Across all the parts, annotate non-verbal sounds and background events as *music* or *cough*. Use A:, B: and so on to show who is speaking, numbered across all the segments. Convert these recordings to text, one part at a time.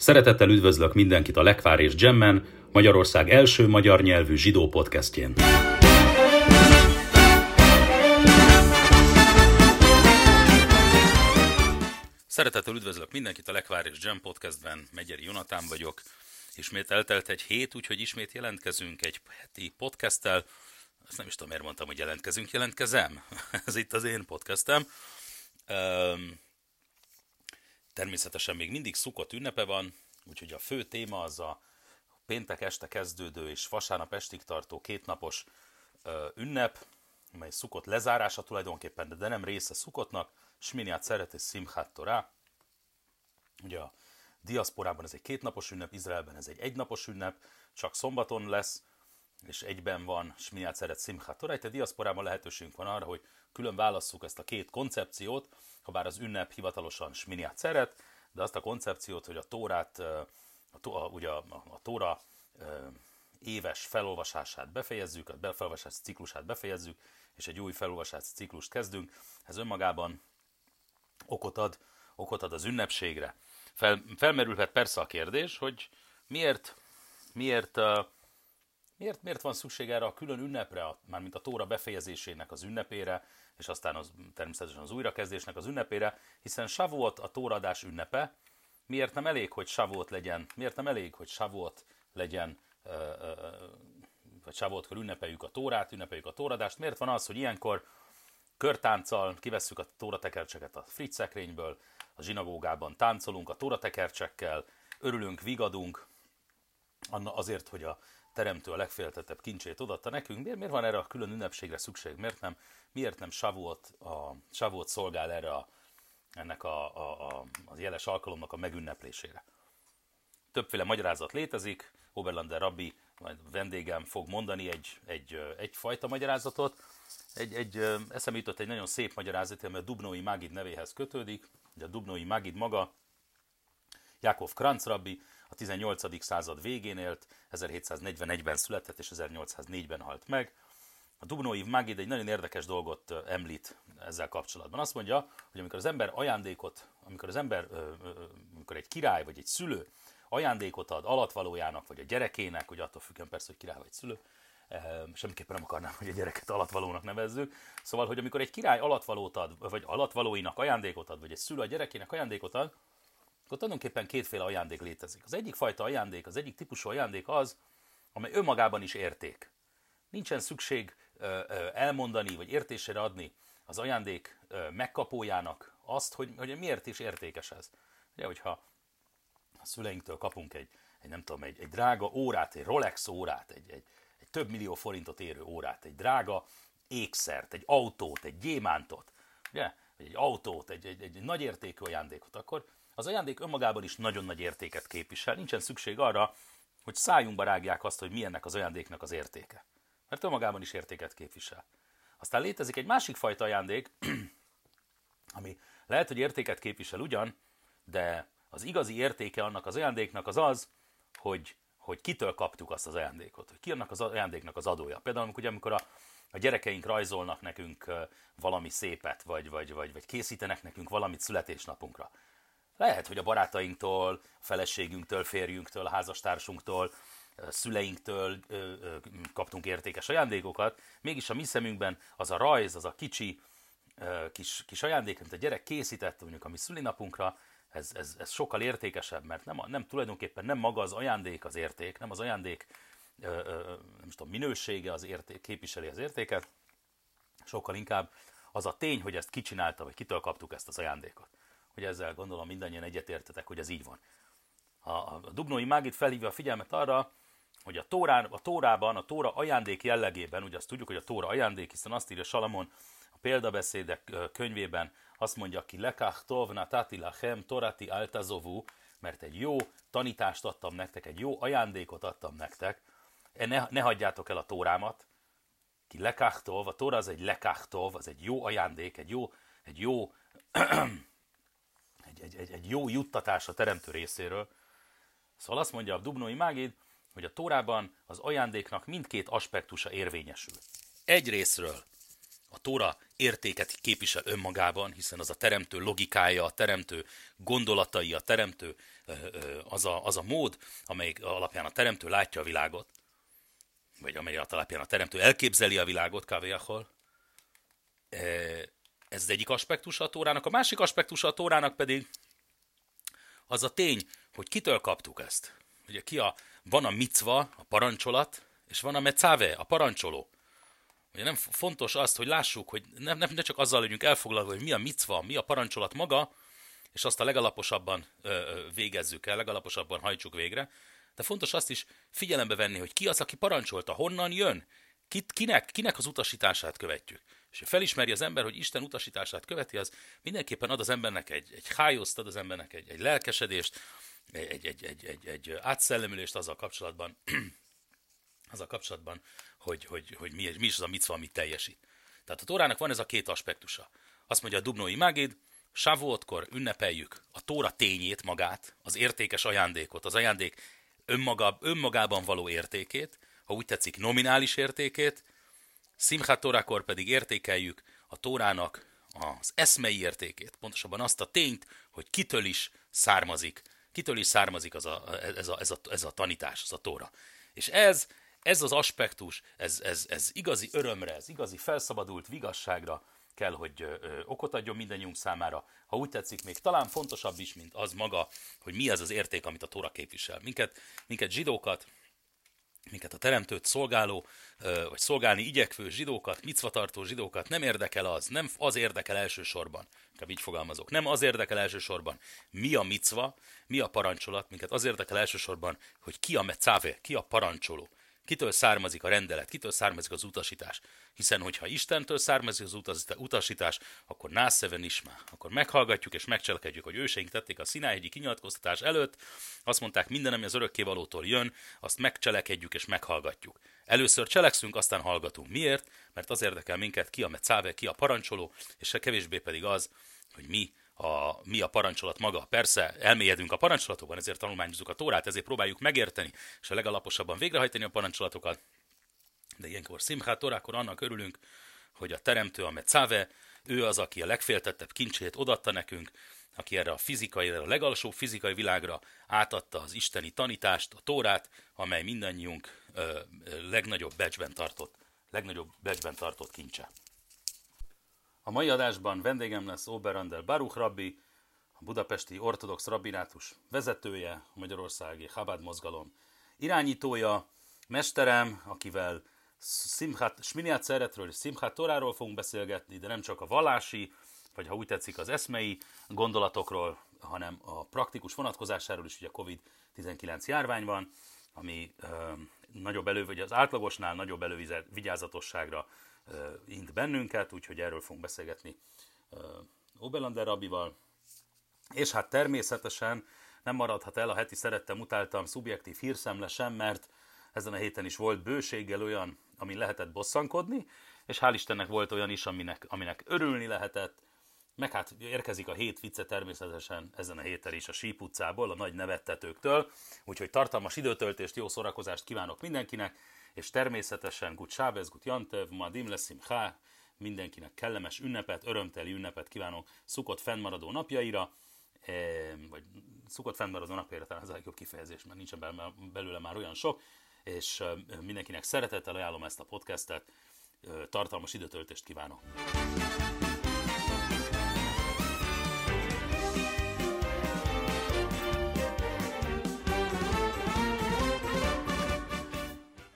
A: Szeretettel üdvözlök mindenkit a Lekvár és Gemmen, Magyarország első magyar nyelvű zsidó podcastjén. Szeretettel üdvözlök mindenkit a Lekvár és Gem podcastben, Megyeri Jonatán vagyok. Ismét eltelt egy hét, úgyhogy ismét jelentkezünk egy heti podcasttel. Ezt nem is tudom, miért mondtam, hogy jelentkezünk, jelentkezem. *laughs* Ez itt az én podcastem. Um, Természetesen még mindig szukott ünnepe van, úgyhogy a fő téma az a péntek este kezdődő és vasárnap estig tartó kétnapos ünnep, mely szukott lezárása tulajdonképpen, de nem része szukotnak, Sminiát szeret és Simchat Torah. Ugye a diaszporában ez egy kétnapos ünnep, Izraelben ez egy egynapos ünnep, csak szombaton lesz, és egyben van Sminiát szeret Simchat Torah. Itt a diaszporában lehetőségünk van arra, hogy külön válasszuk ezt a két koncepciót, ha bár az ünnep hivatalosan Sminiát szeret, de azt a koncepciót, hogy a Tórát, a, a, ugye a, a Tóra éves felolvasását befejezzük, a felolvasás ciklusát befejezzük, és egy új felolvasás ciklust kezdünk, ez önmagában okot ad, okot ad az ünnepségre. Fel, felmerülhet persze a kérdés, hogy miért, miért, miért, miért van szükség erre a külön ünnepre, mármint a Tóra befejezésének az ünnepére, és aztán az, természetesen az újrakezdésnek az ünnepére, hiszen Shavuot a tóradás ünnepe, miért nem elég, hogy Shavuot legyen, miért nem elég, hogy Shavuot legyen, vagy Shavuotkor ünnepeljük a tórát, ünnepeljük a tóradást, miért van az, hogy ilyenkor körtánccal kivesszük a tóratekercseket a fritz szekrényből, a zsinagógában táncolunk a tóratekercsekkel, örülünk, vigadunk, azért, hogy a teremtő a legféltettebb kincsét odatta nekünk. Miért, miért van erre a külön ünnepségre szükség? Miért nem, miért nem Shavuot, a, Shavuot szolgál erre a, ennek a, a, a, a jeles alkalomnak a megünneplésére? Többféle magyarázat létezik, Oberlander Rabbi, majd vendégem fog mondani egy, egy, egyfajta magyarázatot. Egy, egy, eszembe jutott egy nagyon szép magyarázat, ami a Dubnói Magid nevéhez kötődik. Ugye a Dubnói Magid maga, Jakov Kranz rabbi, a 18. század végén élt, 1741-ben született és 1804-ben halt meg. A Dubnói Magid egy nagyon érdekes dolgot említ ezzel kapcsolatban. Azt mondja, hogy amikor az ember ajándékot, amikor az ember, amikor egy király vagy egy szülő ajándékot ad alatvalójának, vagy a gyerekének, hogy attól függően persze, hogy király vagy szülő, semmiképpen nem akarnám, hogy a gyereket alatvalónak nevezzük. Szóval, hogy amikor egy király alatvalót ad, vagy alatvalóinak ajándékot ad, vagy egy szülő a gyerekének ajándékot ad, akkor tulajdonképpen kétféle ajándék létezik. Az egyik fajta ajándék, az egyik típusú ajándék az, amely önmagában is érték. Nincsen szükség elmondani, vagy értésére adni az ajándék megkapójának azt, hogy, hogy miért is értékes ez. Ugye, hogyha a szüleinktől kapunk egy, egy nem tudom, egy, egy drága órát, egy Rolex órát, egy, egy, egy több millió forintot érő órát, egy drága ékszert, egy autót, egy gyémántot, ugye? vagy egy autót, egy, egy, egy nagy értékű ajándékot, akkor az ajándék önmagában is nagyon nagy értéket képvisel. Nincsen szükség arra, hogy szájunkba rágják azt, hogy milyennek az ajándéknak az értéke. Mert önmagában is értéket képvisel. Aztán létezik egy másik fajta ajándék, *clears throat* ami lehet, hogy értéket képvisel ugyan, de az igazi értéke annak az ajándéknak az az, hogy, hogy kitől kaptuk azt az ajándékot, hogy ki annak az ajándéknak az adója. Például amikor, amikor a, a gyerekeink rajzolnak nekünk valami szépet, vagy, vagy, vagy, vagy készítenek nekünk valamit születésnapunkra. Lehet, hogy a barátainktól, a feleségünktől, férjünktől, a házastársunktól, a szüleinktől kaptunk értékes ajándékokat, mégis a mi szemünkben az a rajz, az a kicsi kis, kis ajándék, amit a gyerek készített mondjuk a mi szülinapunkra, ez, ez, ez sokkal értékesebb, mert nem, nem tulajdonképpen nem maga az ajándék az érték, nem az ajándék nem tudom, minősége az érték, képviseli az értéket, sokkal inkább az a tény, hogy ezt kicsinálta, vagy kitől kaptuk ezt az ajándékot hogy ezzel gondolom mindannyian egyetértetek, hogy ez így van. A, a Dubnói Mágit felhívja a figyelmet arra, hogy a, tórán, a Tórában, a Tóra ajándék jellegében, ugye azt tudjuk, hogy a Tóra ajándék, hiszen azt írja Salamon a példabeszédek könyvében, azt mondja ki, lekach tovna tati lachem torati altazovu, mert egy jó tanítást adtam nektek, egy jó ajándékot adtam nektek, e, ne, ne hagyjátok el a Tórámat, ki lekachtov, a Tóra az egy lekachtov, az egy jó ajándék, egy jó, egy jó egy, egy, egy jó juttatás a teremtő részéről. Szóval azt mondja a Dubnói Mágid, hogy a Tórában az ajándéknak mindkét aspektusa érvényesül. Egy részről a Tóra értéket képvisel önmagában, hiszen az a teremtő logikája, a teremtő gondolatai, a teremtő az a, az a mód, amely alapján a teremtő látja a világot, vagy amely alapján a teremtő elképzeli a világot, kávéjahol. Ez az egyik aspektus a Tórának. A másik aspektus a Tórának pedig az a tény, hogy kitől kaptuk ezt. Ugye ki a, van a micva, a parancsolat, és van a mecáve, a parancsoló. Ugye nem fontos azt, hogy lássuk, hogy nem, nem, ne csak azzal legyünk elfoglalva, hogy mi a micva, mi a parancsolat maga, és azt a legalaposabban ö, ö, végezzük el, legalaposabban hajtsuk végre, de fontos azt is figyelembe venni, hogy ki az, aki parancsolta, honnan jön, Kit, kinek, kinek az utasítását követjük. És ha felismeri az ember, hogy Isten utasítását követi, az mindenképpen ad az embernek egy, egy hájoszt, ad az embernek egy, egy lelkesedést, egy, egy, egy, egy, egy átszellemülést azzal kapcsolatban, *clears throat* azzal kapcsolatban, hogy, hogy, hogy mi, mi is az a micva, amit teljesít. Tehát a Tórának van ez a két aspektusa. Azt mondja a Dubnói Mágid, Sávuotkor ünnepeljük a Tóra tényét magát, az értékes ajándékot, az ajándék önmaga, önmagában való értékét, ha úgy tetszik, nominális értékét, Simchat Torakor pedig értékeljük a Tórának az eszmei értékét, pontosabban azt a tényt, hogy kitől is származik, kitől is származik az a, ez, a, ez, a, ez a tanítás, az a Tóra. És ez, ez az aspektus, ez, ez, ez igazi örömre, ez igazi felszabadult vigasságra kell, hogy ö, okot adjon mindannyiunk számára. Ha úgy tetszik, még talán fontosabb is, mint az maga, hogy mi az az érték, amit a Tóra képvisel. Minket, minket zsidókat, minket a teremtőt szolgáló, vagy szolgálni igyekvő zsidókat, micvatartó zsidókat nem érdekel az, nem az érdekel elsősorban, inkább így fogalmazok, nem az érdekel elsősorban, mi a micva, mi a parancsolat, minket az érdekel elsősorban, hogy ki a mecáve, ki a parancsoló. Kitől származik a rendelet, kitől származik az utasítás. Hiszen, hogyha Istentől származik az utasítás, akkor nászeven ismá. Akkor meghallgatjuk és megcselekedjük, hogy őseink tették a Szináhegyi kinyilatkoztatás előtt. Azt mondták, minden, ami az örökkévalótól jön, azt megcselekedjük és meghallgatjuk. Először cselekszünk, aztán hallgatunk. Miért? Mert az érdekel minket, ki a mecáve, ki a parancsoló, és se kevésbé pedig az, hogy mi a, mi a parancsolat maga. Persze elmélyedünk a parancsolatokban, ezért tanulmányozunk a Tórát, ezért próbáljuk megérteni, és a legalaposabban végrehajtani a parancsolatokat. De ilyenkor Simchát Torákor annak örülünk, hogy a teremtő, a Metzáve, ő az, aki a legféltettebb kincsét odatta nekünk, aki erre a fizikai, erre a legalsó fizikai világra átadta az isteni tanítást, a Tórát, amely mindannyiunk ö, legnagyobb becsben tartott, legnagyobb becsben tartott kincse. A mai adásban vendégem lesz Oberandel Baruch Rabbi, a budapesti ortodox rabbinátus vezetője, a magyarországi Chabad mozgalom irányítója, mesterem, akivel Simchat, Sminiát Szeretről és Simchat Toráról fogunk beszélgetni, de nem csak a vallási, vagy ha úgy tetszik az eszmei gondolatokról, hanem a praktikus vonatkozásáról is, ugye a COVID-19 járvány van, ami ö, nagyobb elő, vagy az átlagosnál nagyobb elővigyázatosságra int bennünket, úgyhogy erről fogunk beszélgetni Oberlander Rabival. És hát természetesen nem maradhat el a heti szerettem, utáltam szubjektív hírszemle sem, mert ezen a héten is volt bőséggel olyan, amin lehetett bosszankodni, és hál' Istennek volt olyan is, aminek, aminek örülni lehetett, meg hát érkezik a hét vicce természetesen ezen a héten is a Síp a nagy nevettetőktől, úgyhogy tartalmas időtöltést, jó szórakozást kívánok mindenkinek, és természetesen Gut Sábez, Gut Jantev, Madim Leszim Há, mindenkinek kellemes ünnepet, örömteli ünnepet kívánok szukott fennmaradó napjaira, e, vagy szukott fennmaradó napjaira, talán ez a legjobb kifejezés, mert nincsen belőle már olyan sok, és e, mindenkinek szeretettel ajánlom ezt a podcastet, e, tartalmas időtöltést kívánok!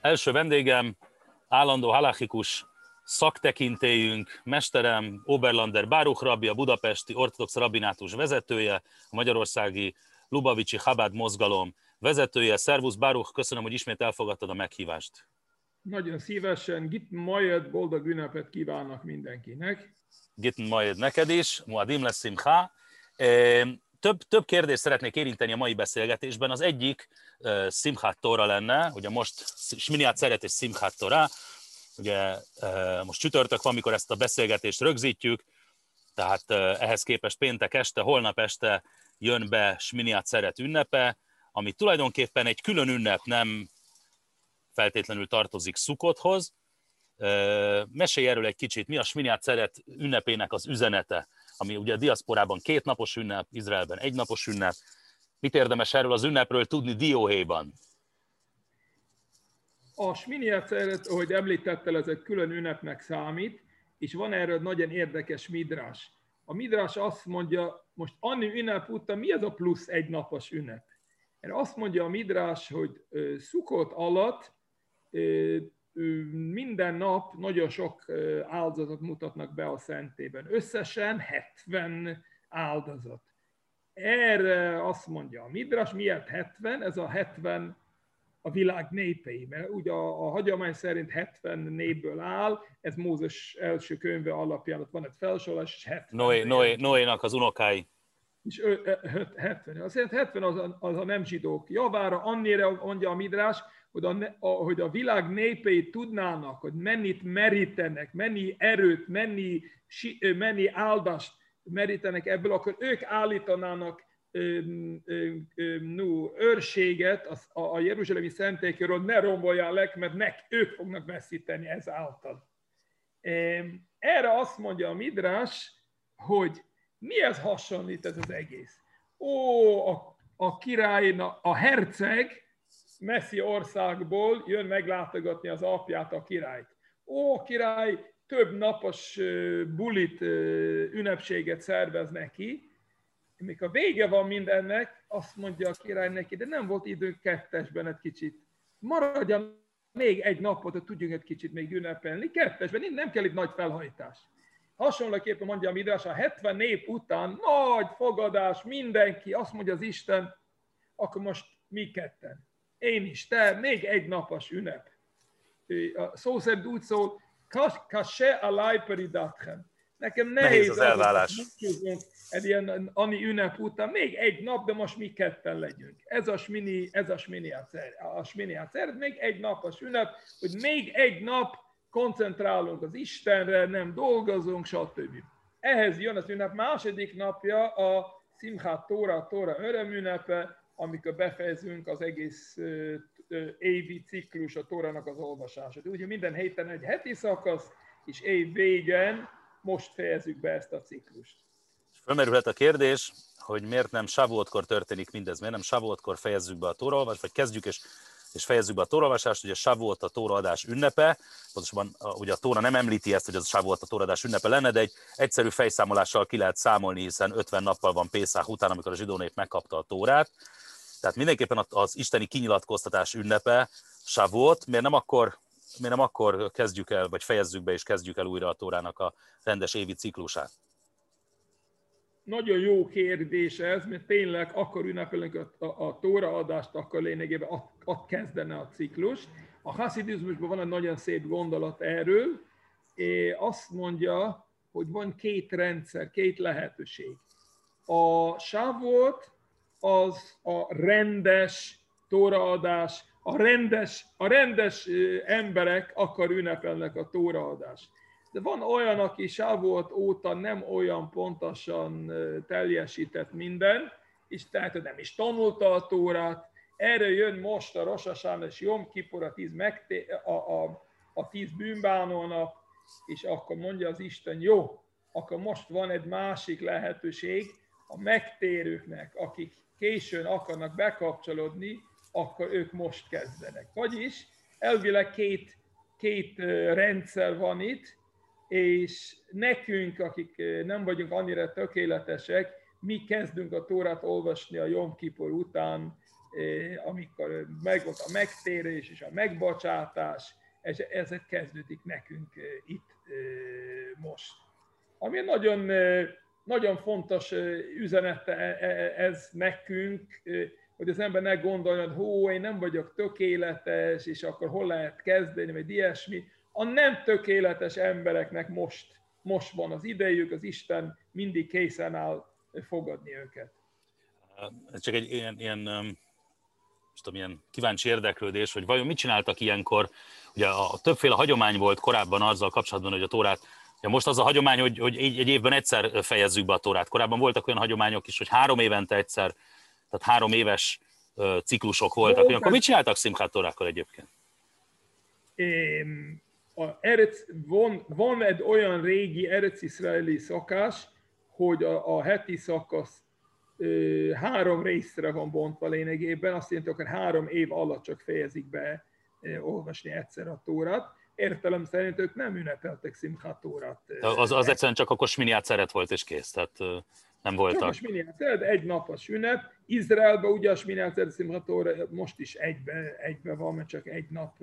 A: Első vendégem, állandó halachikus szaktekintélyünk, mesterem, Oberlander Báruch rabbi, a budapesti ortodox rabbinátus vezetője, a magyarországi Lubavicsi Chabad mozgalom vezetője. Szervusz Báruch, köszönöm, hogy ismét elfogadtad a meghívást.
B: Nagyon szívesen, Git Majed, boldog ünnepet kívánok mindenkinek.
A: Git Majed neked is, Muadim lesz simcha több, több kérdést szeretnék érinteni a mai beszélgetésben. Az egyik uh, Simchat Tóra lenne, ugye most Sminiát szeret és Simchat Tóra, ugye uh, most csütörtök van, amikor ezt a beszélgetést rögzítjük, tehát uh, ehhez képest péntek este, holnap este jön be Sminiát szeret ünnepe, ami tulajdonképpen egy külön ünnep, nem feltétlenül tartozik Szukothoz, Mesélj erről egy kicsit, mi a Sminiát szeret ünnepének az üzenete, ami ugye a diaszporában két napos ünnep, Izraelben egy napos ünnep. Mit érdemes erről az ünnepről tudni Dióhéjban?
B: A Sminiát szeret, ahogy említettel, ez egy külön ünnepnek számít, és van erről nagyon érdekes midrás. A midrás azt mondja, most annyi ünnep után mi ez a plusz egy napos ünnep? Erre azt mondja a midrás, hogy szukott alatt minden nap nagyon sok áldozatot mutatnak be a szentében. Összesen 70 áldozat. Erre azt mondja a Midras, miért 70? Ez a 70 a világ népei, mert ugye a, a hagyomány szerint 70 népből áll, ez Mózes első könyve alapján, ott van egy felsorolás, és 70.
A: Noé, Noé, Noénak az unokái.
B: És 70. Azért 70 az a, az a nem zsidók javára, annyira mondja a Midrás, hogy a, a, hogy a világ népei tudnának, hogy mennyit merítenek, mennyi erőt, mennyi, mennyi áldást merítenek ebből, akkor ők állítanának no, őrséget a, a Jeruzsálemi szentélyről ne rombolják mert nek, ők fognak veszíteni ezáltal. Erre azt mondja a Midrás, hogy mihez hasonlít ez az egész? Ó, a, a király, a herceg, messzi országból jön meglátogatni az apját, a királyt. Ó, király több napos bulit, ünnepséget szervez neki, mikor vége van mindennek, azt mondja a király neki, de nem volt idő kettesben egy kicsit. Maradjon még egy napot, hogy tudjunk egy kicsit még ünnepelni. Kettesben, nem kell itt nagy felhajtás. Hasonlóképpen mondja a Midrás, a 70 nép után nagy fogadás, mindenki, azt mondja az Isten, akkor most mi ketten én is, te, még egy napos ünnep. Szó szerint úgy szól, kase alaj peridatchem. Nekem nehéz,
A: nehéz az elvállás.
B: Egy ilyen ani ünnep után, még egy nap, de most mi ketten legyünk. Ez a smini, ez a smini a smini még egy napos ünnep, hogy még egy nap koncentrálunk az Istenre, nem dolgozunk, stb. Ehhez jön az ünnep második napja, a Simchat Tóra, Tóra örömünnepe, amikor befejezünk az egész évi ciklus a Tórának az olvasását. Ugye minden héten egy heti szakasz, és év végén most fejezzük be ezt a ciklust.
A: Fölmerülhet a kérdés, hogy miért nem Savuotkor történik mindez, miért nem Savuotkor fejezzük be a tóraolvasást, vagy kezdjük és, és fejezzük be a tóraolvasást, ugye Savuot a tóraadás ünnepe, pontosabban ugye a tóra nem említi ezt, hogy az a Savuot a tóraadás ünnepe lenne, de egy egyszerű fejszámolással ki lehet számolni, hiszen 50 nappal van Pészák után, amikor a zsidó nép megkapta a tórát, tehát mindenképpen az isteni kinyilatkoztatás ünnepe, Shavuot, miért nem akkor miért nem akkor kezdjük el, vagy fejezzük be és kezdjük el újra a Tórának a rendes évi ciklusát?
B: Nagyon jó kérdés ez, mert tényleg akkor ünnepelünk a, a, a Tóra adást, akkor lényegében ott, ott kezdene a ciklus. A haszidizmusban van egy nagyon szép gondolat erről, és azt mondja, hogy van két rendszer, két lehetőség. A Shavuot az a rendes tóraadás, a rendes, a rendes emberek akar ünnepelnek a tóraadás. De van olyan, aki Sávolt óta nem olyan pontosan teljesített minden, és tehát nem is tanulta a tórát. Erre jön most a Rosasán és Jom Kipur, a tíz, megté- a, a, a tíz bűnbánónak, és akkor mondja az Isten, jó, akkor most van egy másik lehetőség a megtérőknek, akik későn akarnak bekapcsolódni, akkor ők most kezdenek. Vagyis elvileg két, két rendszer van itt, és nekünk, akik nem vagyunk annyira tökéletesek, mi kezdünk a Tórát olvasni a Jom Kipur után, amikor megvolt a megtérés és a megbocsátás, és ezek kezdődik nekünk itt most. Ami nagyon nagyon fontos üzenete e, e, ez nekünk, hogy az ember ne gondoljon, hogy hó, én nem vagyok tökéletes, és akkor hol lehet kezdeni, vagy ilyesmi. A nem tökéletes embereknek most, most van az idejük, az Isten mindig készen áll fogadni őket.
A: Csak egy ilyen, ilyen tudom, ilyen kíváncsi érdeklődés, hogy vajon mit csináltak ilyenkor. Ugye a többféle hagyomány volt korábban azzal kapcsolatban, hogy a Tórát Ja, most az a hagyomány, hogy, hogy egy, évben egyszer fejezzük be a tórát. Korábban voltak olyan hagyományok is, hogy három évente egyszer, tehát három éves ciklusok voltak. Akkor mit csináltak Simchat Tórákkal egyébként?
B: A Eretz, van, van egy olyan régi Eretz Izraeli szokás, hogy a, a heti szakasz ö, három részre van bontva lényegében, azt jelenti, hogy három év alatt csak fejezik be ö, olvasni egyszer a tórat. Értelem szerint ők nem ünnepeltek Simchat Tórát.
A: Az, az egyszerűen csak akkor sminiát szeret volt és kész, tehát nem voltak. Csak a
B: sminiát szeret, egy napos ünnep. Izraelben ugye a sminiát szeret most is egybe, egybe van, mert csak egy nap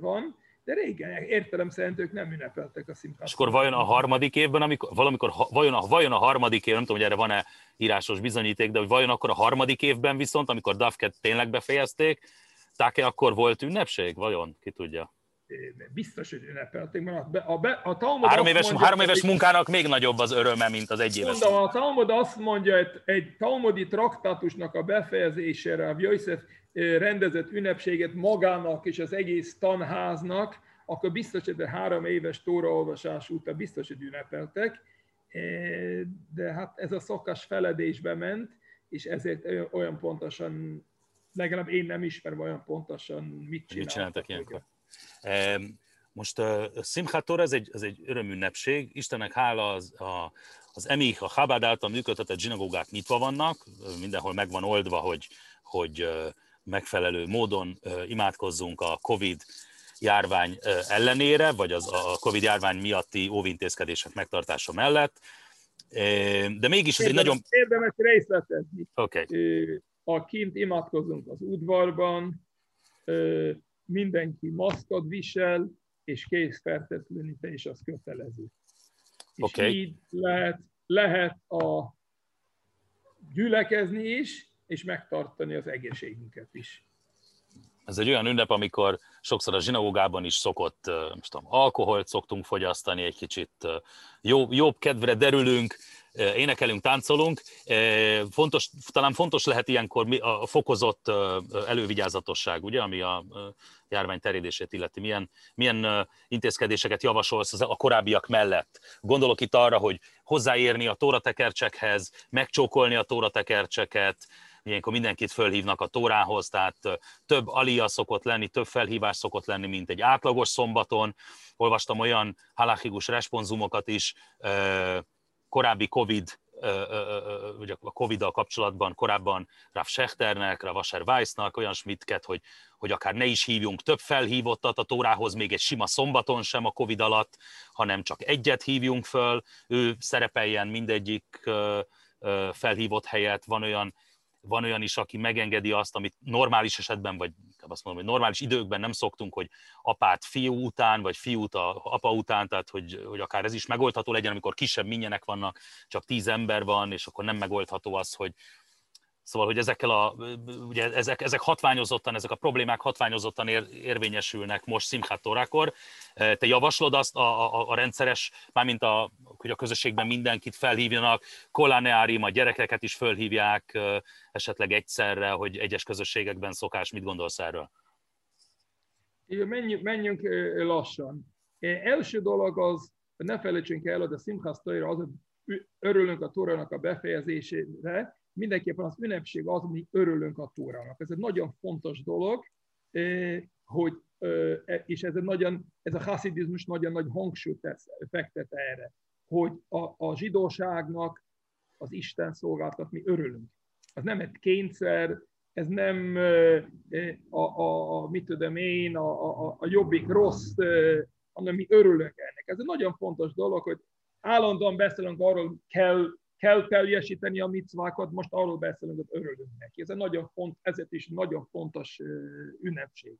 B: van de régen értelem szerint ők nem ünnepeltek a szimplát.
A: És akkor vajon a harmadik évben, amikor, valamikor, vajon a, vajon a harmadik év, nem tudom, hogy erre van-e írásos bizonyíték, de hogy vajon akkor a harmadik évben viszont, amikor Dafket tényleg befejezték, Táke akkor volt ünnepség? Vajon? Ki tudja?
B: Biztos, hogy ünnepelték, mert a, a, a Talmud
A: három éves, mondja, három éves munkának még nagyobb az öröme, mint az egy éves.
B: Mondom, a Talmud azt mondja, egy, egy talmudi traktátusnak a befejezésére, a Jöjszef rendezett ünnepséget magának és az egész tanháznak, akkor biztos, hogy a három éves tóraolvasás után biztos, hogy ünnepeltek, de hát ez a szokás feledésbe ment, és ezért olyan pontosan, legalább én nem ismerem olyan pontosan, mit csináltak. Mit
A: csináltak ilyenkor? Most a Simchat Torah, ez egy, ez egy örömünnepség. Istennek hála az, a, az Emich, a Chabad által működtetett zsinagógák nyitva vannak, mindenhol megvan oldva, hogy, hogy megfelelő módon imádkozzunk a COVID járvány ellenére, vagy az a COVID járvány miatti óvintézkedések megtartása mellett. De mégis ez egy nagyon...
B: Érdemes részletezni.
A: Okay.
B: A kint imádkozunk az udvarban, mindenki maszkot visel, és készfertőtlenítés az kötelező. És okay. így lehet, lehet a gyülekezni is, és megtartani az egészségünket is.
A: Ez egy olyan ünnep, amikor sokszor a zsinagógában is szokott, most tudom, alkoholt szoktunk fogyasztani, egy kicsit jobb, jobb kedvre derülünk, énekelünk, táncolunk. Fontos, talán fontos lehet ilyenkor a fokozott elővigyázatosság, ugye, ami a járvány terjedését illeti. Milyen, milyen intézkedéseket javasolsz a korábbiak mellett? Gondolok itt arra, hogy hozzáérni a tóratekercsekhez, megcsókolni a tóratekercseket, ilyenkor mindenkit fölhívnak a tórához, tehát több alia szokott lenni, több felhívás szokott lenni, mint egy átlagos szombaton. Olvastam olyan halachigus responzumokat is, korábbi Covid ugye a Covid-dal kapcsolatban korábban Rav Schechternek, Rav Asher Weissnak, olyan Schmidtket, hogy, hogy akár ne is hívjunk több felhívottat a Tórához, még egy sima szombaton sem a Covid alatt, hanem csak egyet hívjunk föl, ő szerepeljen mindegyik felhívott helyet, van olyan van olyan is, aki megengedi azt, amit normális esetben, vagy azt mondom, hogy normális időkben nem szoktunk, hogy apát fiú után, vagy fiút a apa után, tehát hogy, hogy akár ez is megoldható legyen, amikor kisebb minyenek vannak, csak tíz ember van, és akkor nem megoldható az, hogy, Szóval, hogy ezekkel a, ugye ezek, ezek hatványozottan, ezek a problémák hatványozottan ér, érvényesülnek most Simchat Torákor. Te javaslod azt a, a, a rendszeres, mármint a, hogy a közösségben mindenkit felhívjanak, kollaneárim, a gyerekeket is felhívják esetleg egyszerre, hogy egyes közösségekben szokás. Mit gondolsz erről?
B: Menjünk, menjünk lassan. Első dolog az, ne felejtsünk el, hogy a Simchat Torah az, örülünk a Tórának a befejezésére, mindenképpen az ünnepség az, ami örülünk a Tórának. Ez egy nagyon fontos dolog, eh, hogy, eh, és ez, egy nagyon, ez a haszidizmus nagyon nagy hangsúlyt tesz, fektet erre, hogy a, a zsidóságnak, az Isten szolgáltat, mi örülünk. Az nem egy kényszer, ez nem eh, a, a, a mit tudom én, a, a, a jobbik rossz, hanem mi örülünk ennek. Ez egy nagyon fontos dolog, hogy állandóan beszélünk arról, kell kell teljesíteni a micvákat, most arról beszélünk, hogy örülünk neki. Ez egy nagyon font, ezért is nagyon fontos ünnepség.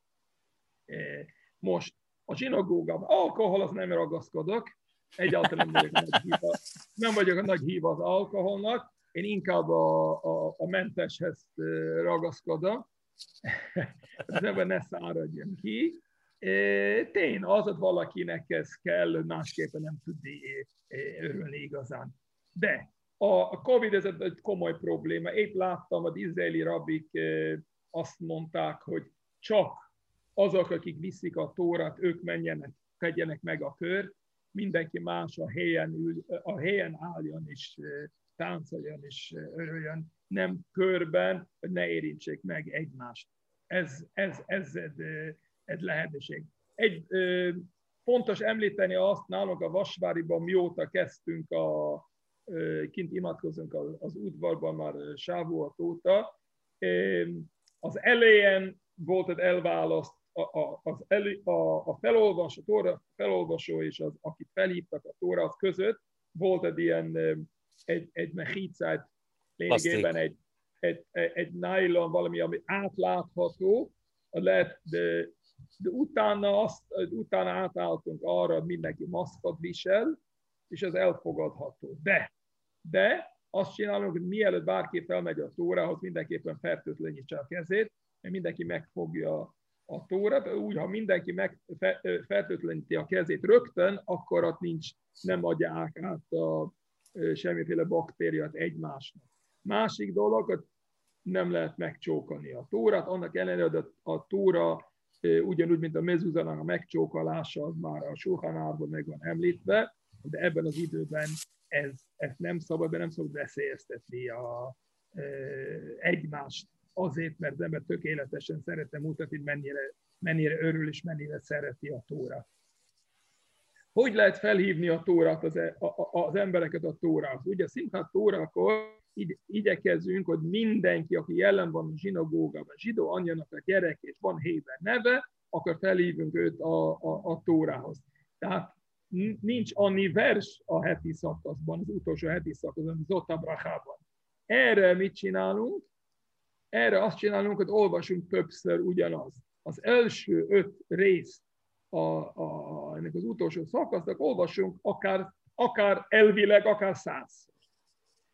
B: Most a zsinagógában alkohol, az nem ragaszkodok, egyáltalán nem vagyok nagy híva, nem vagyok a nagy híva az alkoholnak, én inkább a, a, a menteshez ragaszkodom, nem *laughs* ne száradjon ki. Tény, az, hogy valakinek ez kell, másképpen nem tudni örülni igazán. De a Covid ez egy komoly probléma. Épp láttam, az izraeli rabik eh, azt mondták, hogy csak azok, akik viszik a tórat, ők menjenek, tegyenek meg a kör, mindenki más a helyen, ül, a helyen álljon és eh, táncoljon és eh, örüljön, nem körben, hogy ne érintsék meg egymást. Ez, ez, ez egy, egy lehetőség. Egy, fontos említeni azt nálunk a Vasváriban, mióta kezdtünk a, kint imádkozunk az udvarban már sávolt óta. Az elején volt egy elválaszt, a, a, az elő, a, a felolvasó, tóra, felolvasó és az, akit felhívtak a tóra, az között volt egy ilyen, egy, egy mechicát, lényegében egy, egy, egy, egy nylon, valami, ami átlátható, lehet, de, de utána, azt, utána átálltunk arra, hogy mindenki maszkot visel, és ez elfogadható. De de azt csinálunk, hogy mielőtt bárki felmegy a tórához, mindenképpen fertőtlenítse a kezét, mert mindenki megfogja a tórát, úgy, ha mindenki meg a kezét rögtön, akkor ott nincs, nem adják át a, semmiféle baktériát egymásnak. Másik dolog, hogy nem lehet megcsókolni a tórát, annak ellenére, hogy a, tóra ugyanúgy, mint a mezúzanak a megcsókolása, az már a suhanárban meg van említve, de ebben az időben ez, ez nem szabad, de nem szabad veszélyeztetni a, e, egymást azért, mert az ember tökéletesen szeretne mutatni, mennyire, mennyire örül és mennyire szereti a tóra. Hogy lehet felhívni a tórát, az, e, az embereket a tórához? Ugye Simchat tórakor igyekezünk, hogy mindenki, aki jelen van a zsinagógában, zsidó anyjának a gyerek, és van héber neve, akkor felhívunk őt a, a, a tórához. Tehát nincs annyi vers a heti szakaszban, az utolsó heti szakaszban, Zota Brachában. Erre mit csinálunk? Erre azt csinálunk, hogy olvasunk többször ugyanaz. Az első öt rész a, a, ennek az utolsó szakasznak olvasunk akár, akár elvileg, akár százszor.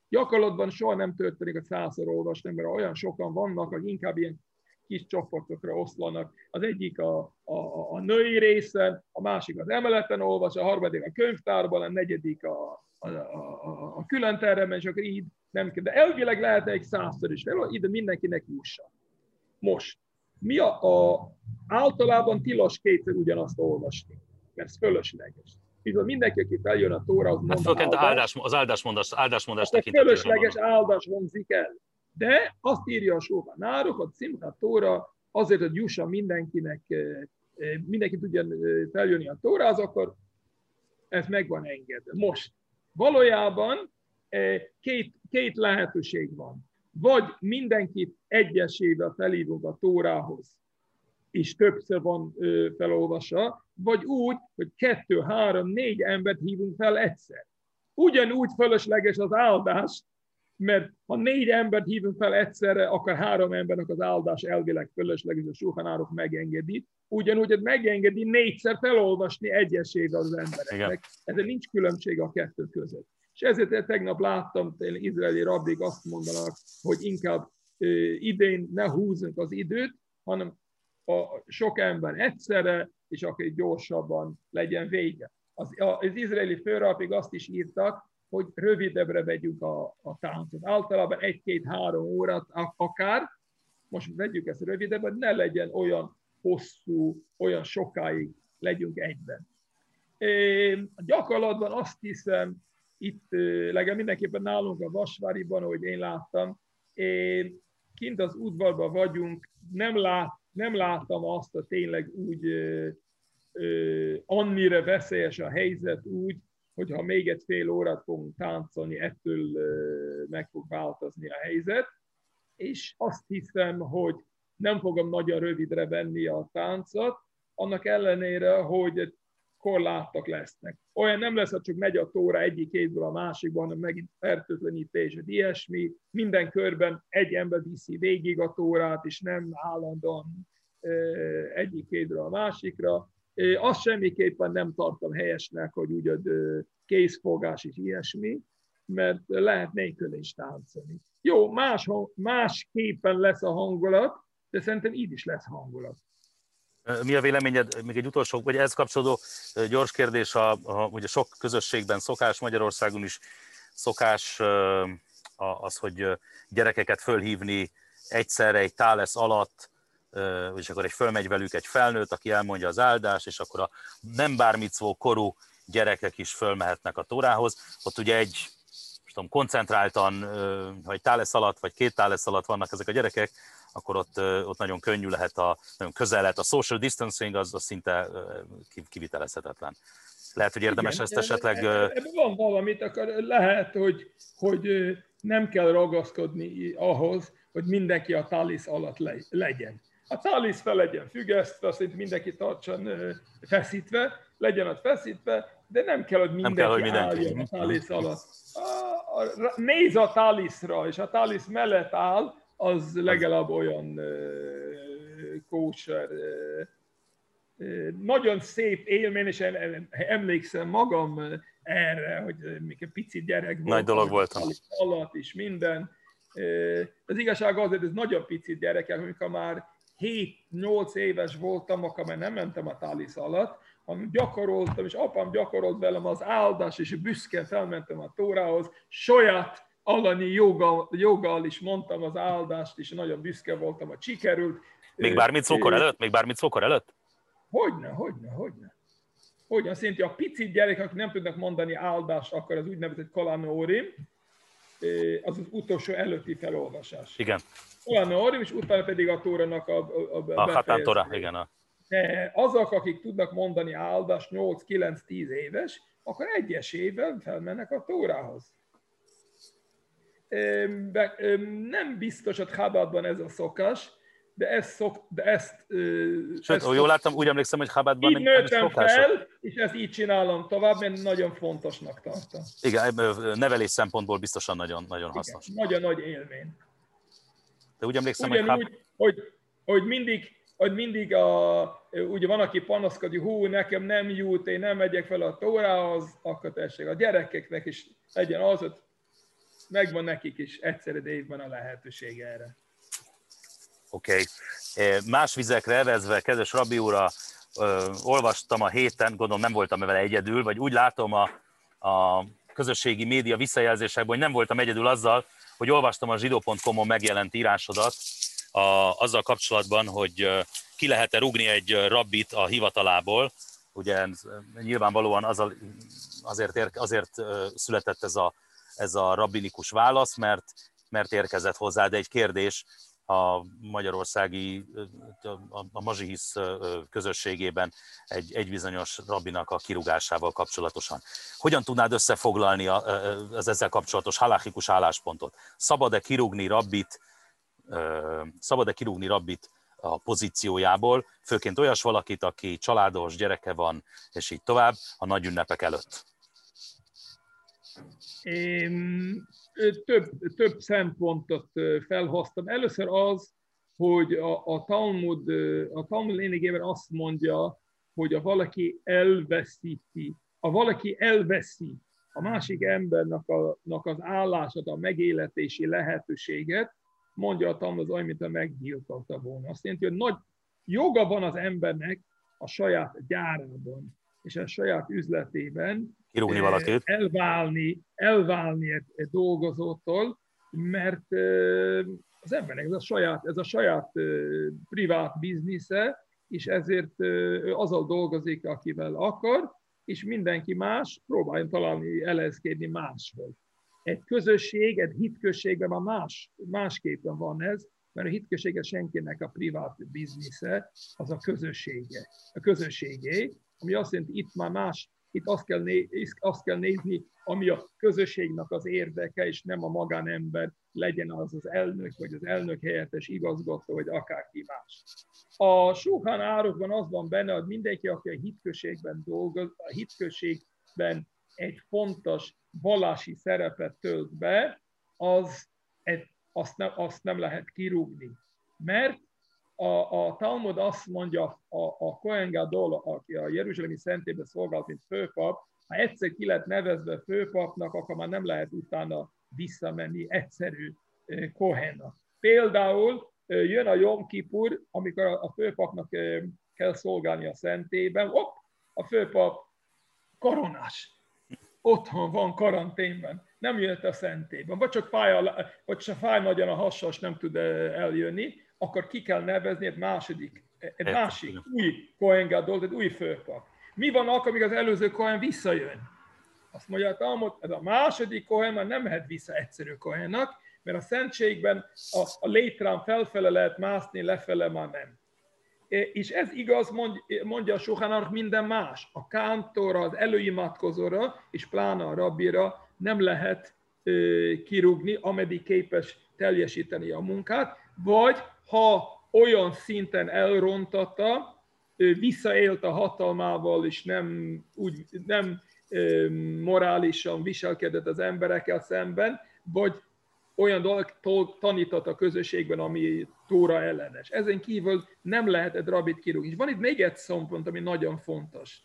B: Gyakorlatban soha nem történik, hogy százszor olvasnak, mert olyan sokan vannak, akik inkább ilyen kis csoportokra oszlanak. Az egyik a, a, a női részen, a másik az emeleten olvas, a harmadik a könyvtárban, a negyedik a, a, a, a külön teremben, és akkor így nem kell. De elvileg lehet egy százszor is fel, ide mindenkinek jusson. Most, mi a, a, általában tilos kétszer ugyanazt olvasni, mert ez fölösleges. Viszont mindenki, aki feljön a tóra, az
A: hát mond áldás, áldás, az áldásmondás, áldásmondás
B: tekintetében. Fölösleges áldás hangzik el. De azt írja a Sóban Nárok, a Cimcha Tóra, azért, hogy jusson mindenkinek, eh, eh, mindenki tudjon eh, feljönni a Tórához, akkor ez meg van engedve. Most valójában két, két lehetőség van. Vagy mindenkit egyesével felhívunk a Tórához, és többször van felolvasa, vagy úgy, hogy kettő, három, négy embert hívunk fel egyszer. Ugyanúgy fölösleges az áldás, mert ha négy embert hívunk fel egyszerre, akkor három embernek az áldás elvileg fölösleges, a suhanárok megengedi. Ugyanúgy, hogy megengedi négyszer felolvasni egyesével az embereknek. Ezzel nincs különbség a kettő között. És ezért tegnap láttam, hogy izraeli rabbik azt mondanak, hogy inkább idén ne húzunk az időt, hanem a sok ember egyszerre, és akkor gyorsabban legyen vége. Az, az izraeli főrapig azt is írtak, hogy rövidebbre vegyük a, a táncot. Általában egy-két-három órát akár, most vegyük ezt rövidebbre, ne legyen olyan hosszú, olyan sokáig legyünk egyben. É, gyakorlatban azt hiszem, itt legalább mindenképpen nálunk a Vasváriban, ahogy én láttam, kint az udvarban vagyunk, nem, lát, nem láttam azt hogy tényleg úgy, ö, ö, annyira veszélyes a helyzet úgy, hogyha még egy fél órát fogunk táncolni, ettől meg fog változni a helyzet, és azt hiszem, hogy nem fogom nagyon rövidre venni a táncot, annak ellenére, hogy korlátok lesznek. Olyan nem lesz, hogy csak megy a tóra egyik kézből a másikban, hanem megint fertőtlenítés, ilyesmi. Minden körben egy ember viszi végig a tórát, és nem állandóan egyik kézből a másikra. Azt semmiképpen nem tartom helyesnek, hogy úgy a készfogás és ilyesmi, mert lehet nélkül is táncolni. Jó, más, másképpen lesz a hangulat, de szerintem így is lesz hangulat.
A: Mi a véleményed, még egy utolsó, vagy ez kapcsolódó gyors kérdés, a, a, ugye sok közösségben szokás, Magyarországon is szokás az, hogy gyerekeket fölhívni egyszerre egy tálesz alatt, és akkor egy fölmegy velük egy felnőtt, aki elmondja az áldást, és akkor a nem bármicvó korú gyerekek is fölmehetnek a tórához. Ott ugye egy tudom, koncentráltan, vagy tálesz alatt, vagy két tálesz alatt vannak ezek a gyerekek, akkor ott, ott nagyon könnyű lehet, a, nagyon közel lehet. A social distancing az, az szinte kivitelezhetetlen. Lehet, hogy érdemes Igen, ezt esetleg...
B: Ebben van valamit, akkor lehet, hogy, hogy nem kell ragaszkodni ahhoz, hogy mindenki a talisz alatt legyen. A talisz fel legyen függesztve, azt mindenki tartson feszítve, legyen ott feszítve, de nem kell, hogy mindenki, nem kell, hogy mindenki. álljon a talisz alatt. A, a, néz a taliszra, és a talisz mellett áll, az legalább olyan kóser. Nagyon szép élmény, és emlékszem magam erre, hogy mikor pici gyerek
A: volt. Nagy dolog voltam.
B: Alatt is minden. Az igazság az, hogy ez nagyon pici gyerekek, amikor már 7-8 éves voltam, akkor már nem mentem a tálisz alatt, hanem gyakoroltam, és apám gyakorolt velem az áldás, és büszke felmentem a tórához, saját alani joggal, joggal is mondtam az áldást, és nagyon büszke voltam, hogy sikerült.
A: Még bármit szokor előtt? Még bármit szokor előtt?
B: Hogyne, hogyne, hogyne. Hogyne, azt jelenti, a pici gyerekek nem tudnak mondani áldást, akkor az úgynevezett kalanórim, az az utolsó előtti felolvasás.
A: Igen.
B: Kalanórim, és utána pedig a tóranak a,
A: a, a, a Hatán Tóra, igen. A...
B: Azok, akik tudnak mondani áldást 8-9-10 éves, akkor egyes évvel felmennek a tórához nem biztos, hogy Chabadban ez a szokás, de ezt, szok, de ezt...
A: Sőt, ezt jól láttam, úgy emlékszem, hogy Chabadban
B: így nőttem fel, és ezt így csinálom tovább, mert nagyon fontosnak tartom.
A: Igen, nevelés szempontból biztosan nagyon, nagyon hasznos.
B: Igen, nagyon nagy élmény.
A: De úgy emlékszem,
B: Ugyanúgy, hogy, hogy, hogy mindig hogy mindig a, ugye van, aki panaszkodik, hú, nekem nem jut, én nem megyek fel a tórához, akkor tessék, a gyerekeknek is legyen az, hogy megvan nekik is egyszerű évben a lehetőség erre.
A: Oké. Okay. Más vizekre evezve, kedves Rabi úr, olvastam a héten, gondolom nem voltam vele egyedül, vagy úgy látom a, a közösségi média visszajelzésekben, hogy nem voltam egyedül azzal, hogy olvastam a zsidó.com-on megjelent írásodat a, azzal kapcsolatban, hogy ki lehet-e rugni egy rabbit a hivatalából. Ugye nyilvánvalóan az a, azért, ér, azért született ez a ez a rabbinikus válasz, mert, mert érkezett hozzá, de egy kérdés a magyarországi, a, mazsihisz közösségében egy, egy bizonyos rabbinak a kirugásával kapcsolatosan. Hogyan tudnád összefoglalni az ezzel kapcsolatos halachikus álláspontot? Szabad-e kirúgni rabbit, szabad-e kirúgni rabbit a pozíciójából, főként olyas valakit, aki családos, gyereke van, és így tovább, a nagy ünnepek előtt?
B: Több, több szempontot felhoztam. Először az, hogy a, a Talmud, a Talmud lényegében azt mondja, hogy a valaki elveszíti, a valaki elveszi a másik embernek a, az állását, a megéletési lehetőséget, mondja a Talmud az olyan, mint a meggyilkolta volna. Azt jelenti, hogy nagy joga van az embernek a saját gyárában és a saját üzletében
A: kirúgni valakit.
B: Elválni, elválni egy, egy dolgozótól, mert az embernek ez a saját, ez a saját privát biznisze, és ezért azzal dolgozik, akivel akar, és mindenki más próbáljon találni, elezkedni máshol. Egy közösség, egy hitközségben már más, másképpen van ez, mert a hitközsége senkinek a privát biznisze, az a közössége, a közösségé, ami azt jelenti, itt már más itt azt kell, né, azt kell nézni, ami a közösségnek az érdeke, és nem a magánember legyen az az elnök, vagy az elnök helyettes igazgató, vagy akárki más. A Suhán árokban az van benne, hogy mindenki, aki a hitközségben dolgoz, a hitközségben egy fontos vallási szerepet tölt be, az, azt, nem, azt nem lehet kirúgni. Mert a, a Talmud azt mondja, a, a Kohen Gadol, aki a Jeruzsálemi szentében szolgált, mint főpap, ha egyszer ki lett nevezve főpapnak, akkor már nem lehet utána visszamenni egyszerű Kohennak. Például jön a Jom Kipur, amikor a főpapnak kell szolgálni a szentében, op, a főpap koronás. Otthon van karanténben, nem jött a szentében, vagy csak fáj, vagy csak fáj nagyon a hassas, nem tud eljönni, akkor ki kell nevezni egy második, egy másik új Kohen Gadol, egy új főpap. Mi van akkor, amíg az előző Kohen visszajön? Azt mondja a Talmud, ez a második Kohen már nem mehet vissza egyszerű Kohennak, Mert a szentségben a, a létrán felfele lehet mászni, lefele már nem. És ez igaz, mondja a Sohánark minden más. A kántorra, az előimádkozóra, és plána a rabbira nem lehet kirúgni, ameddig képes teljesíteni a munkát, vagy ha olyan szinten elrontatta, visszaélt a hatalmával, és nem, úgy, nem morálisan viselkedett az emberekkel szemben, vagy olyan dolgot tanított a közösségben, ami Tóra ellenes. Ezen kívül nem lehet egy rabit kirúgni. És van itt még egy szempont, ami nagyon fontos.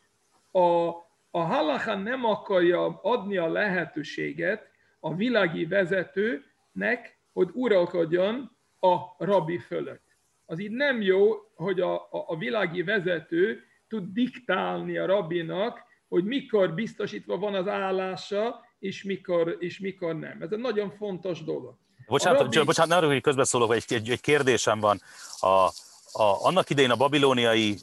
B: A, a halacha nem akarja adni a lehetőséget a világi vezetőnek, hogy uralkodjon a rabbi fölött. Az így nem jó, hogy a, a, a világi vezető tud diktálni a rabbinak, hogy mikor biztosítva van az állása, és mikor, és mikor nem. Ez egy nagyon fontos dolog.
A: Bocsánat, rabbi... bocsánat, ne hogy közbeszólok, egy, egy, egy kérdésem van. A, a, annak idején a babilóniai,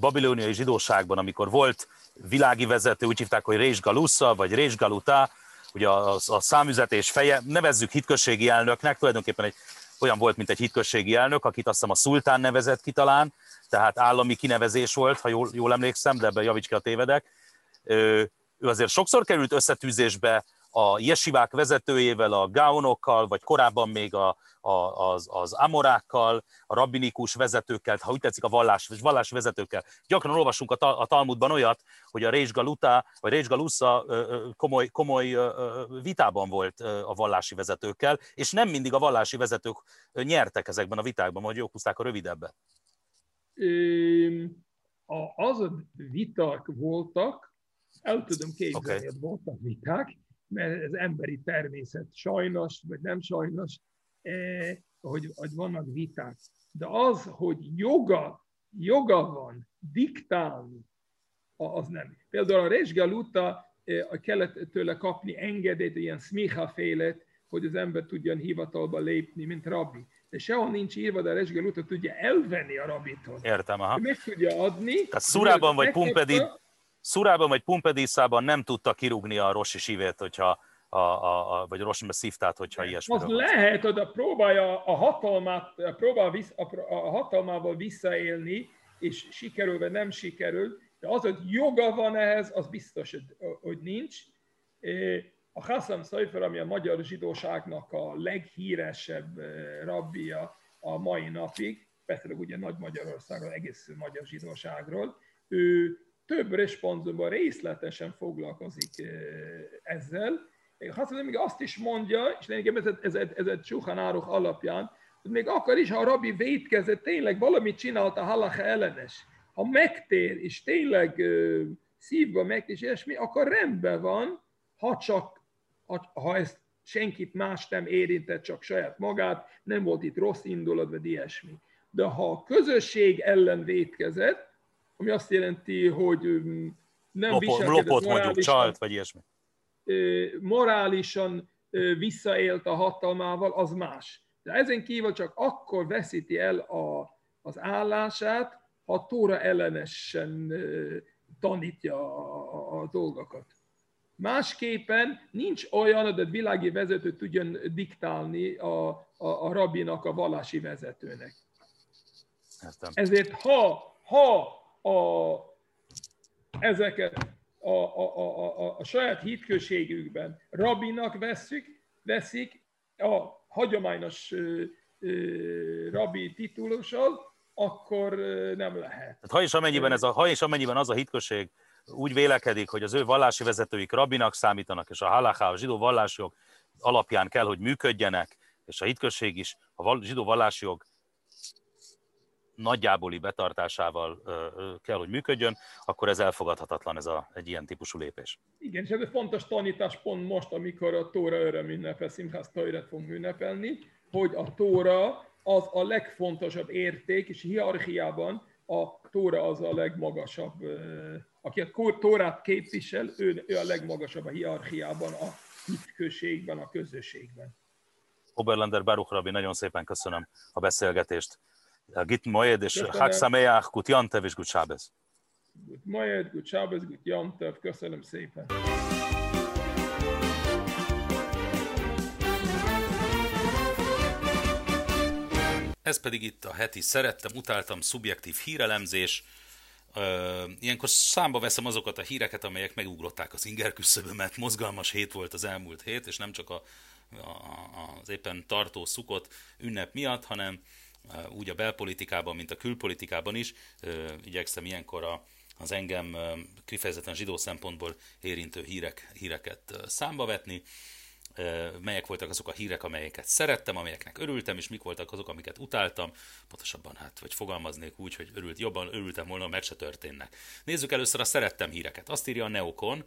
A: babilóniai zsidóságban, amikor volt világi vezető, úgy hívták, hogy Rés Galusza, vagy Rés Galutá, ugye a, a számüzetés feje, nevezzük hitközségi elnöknek, tulajdonképpen egy olyan volt, mint egy hitközségi elnök, akit azt hiszem a szultán nevezett ki talán, tehát állami kinevezés volt, ha jól, jól emlékszem, de ebben javíts ki a tévedek. Ő azért sokszor került összetűzésbe a jesivák vezetőjével, a gaonokkal, vagy korábban még a, a, az, az amorákkal, a rabbinikus vezetőkkel, ha úgy tetszik a vallás, vallási vezetőkkel. Gyakran olvasunk a, a Talmudban olyat, hogy a Rézs Galuta, vagy Rézs Galusza komoly, komoly vitában volt a vallási vezetőkkel, és nem mindig a vallási vezetők nyertek ezekben a vitákban, vagy jók húzták a rövidebbet.
B: Az a viták voltak, el tudom képzelni, okay. voltak viták, mert ez emberi természet, sajnos, vagy nem sajnos, eh, hogy, hogy vannak viták. De az, hogy joga, joga van diktálni, az nem. Például a Resgaluta eh, kellett tőle kapni engedélyt, ilyen smicha félet, hogy az ember tudjon hivatalba lépni, mint rabbi. De sehol nincs írva, de a Resgaluta tudja elvenni a rabitól.
A: Értem, aha.
B: Meg tudja adni.
A: Tehát szurában vagy pumpedit, Szurában vagy Pumpediszában nem tudta kirúgni a Rossi sívét, hogyha a, a, a, vagy Rossi szívtát, hogyha ilyesmi.
B: Az lehet, oda próbálja a, hatalmát, próbál visz, a, a hatalmával visszaélni, és sikerül, vagy nem sikerül, de az, hogy joga van ehhez, az biztos, hogy nincs. A Hassan Szajfer, ami a magyar zsidóságnak a leghíresebb rabbia a mai napig, persze ugye Nagy Magyarországról, egész magyar zsidóságról, ő több responsumban részletesen foglalkozik ezzel. Használom, még azt is mondja, és lényegében ez, ez, ez egy Csuhanárok alapján, hogy még akkor is, ha a rabbi vétkezett, tényleg valamit csinált a halacha ellenes, ha megtér, és tényleg szívba meg, és ilyesmi, akkor rendben van, ha csak, ha ezt senkit más nem érintett, csak saját magát, nem volt itt rossz indulat, vagy ilyesmi. De ha a közösség ellen vétkezett, ami azt jelenti, hogy nem
A: lopott, viselkedett lopott mondjuk, csalt, vagy ilyesmi.
B: Morálisan visszaélt a hatalmával, az más. De ezen kívül csak akkor veszíti el a, az állását, ha Tóra ellenesen tanítja a, a, a dolgokat. Másképpen nincs olyan, hogy a világi vezető tudjon diktálni a, a, a rabinak, a vallási vezetőnek. Értem. Ezért ha, ha a, ezeket a, a, a, a, a saját hitközségükben rabinak veszük, veszik a hagyományos ö, ö, rabi titulussal, akkor nem lehet.
A: Tehát ha és amennyiben, ez a, ha és amennyiben az a hitközség úgy vélekedik, hogy az ő vallási vezetőik rabinak számítanak, és a halaká, a zsidó vallásjog alapján kell, hogy működjenek, és a hitközség is, a zsidó vallásjog nagyjáboli betartásával kell, hogy működjön, akkor ez elfogadhatatlan, ez a, egy ilyen típusú lépés.
B: Igen, és ez egy fontos tanítás pont most, amikor a Tóra öröm ünnepel, Szimház Tóra fogunk ünnepelni, hogy a Tóra az a legfontosabb érték, és hierarchiában a Tóra az a legmagasabb, aki a Tórát képvisel, ő, ő a legmagasabb a hierarchiában, a hitközségben, a közösségben.
A: Oberlander Baruch Rabbi, nagyon szépen köszönöm a beszélgetést. Moed és Hag Sameach, Gut Jantev és Gut Shabbos.
B: Gut Moed, Gut Shabbos, Gut Jantev, köszönöm szépen.
A: Ez pedig itt a heti szerettem, utáltam, szubjektív hírelemzés. Ilyenkor számba veszem azokat a híreket, amelyek megugrották az inger küszöbömet. Mozgalmas hét volt az elmúlt hét, és nem csak a, a, az éppen tartó szukott ünnep miatt, hanem úgy a belpolitikában, mint a külpolitikában is. Igyekszem ilyenkor a, az engem kifejezetten zsidó szempontból érintő hírek, híreket számba vetni melyek voltak azok a hírek, amelyeket szerettem, amelyeknek örültem, és mik voltak azok, amiket utáltam. Pontosabban, hát, vagy fogalmaznék úgy, hogy örült, jobban örültem volna, meg se történnek. Nézzük először a szerettem híreket. Azt írja a Neokon,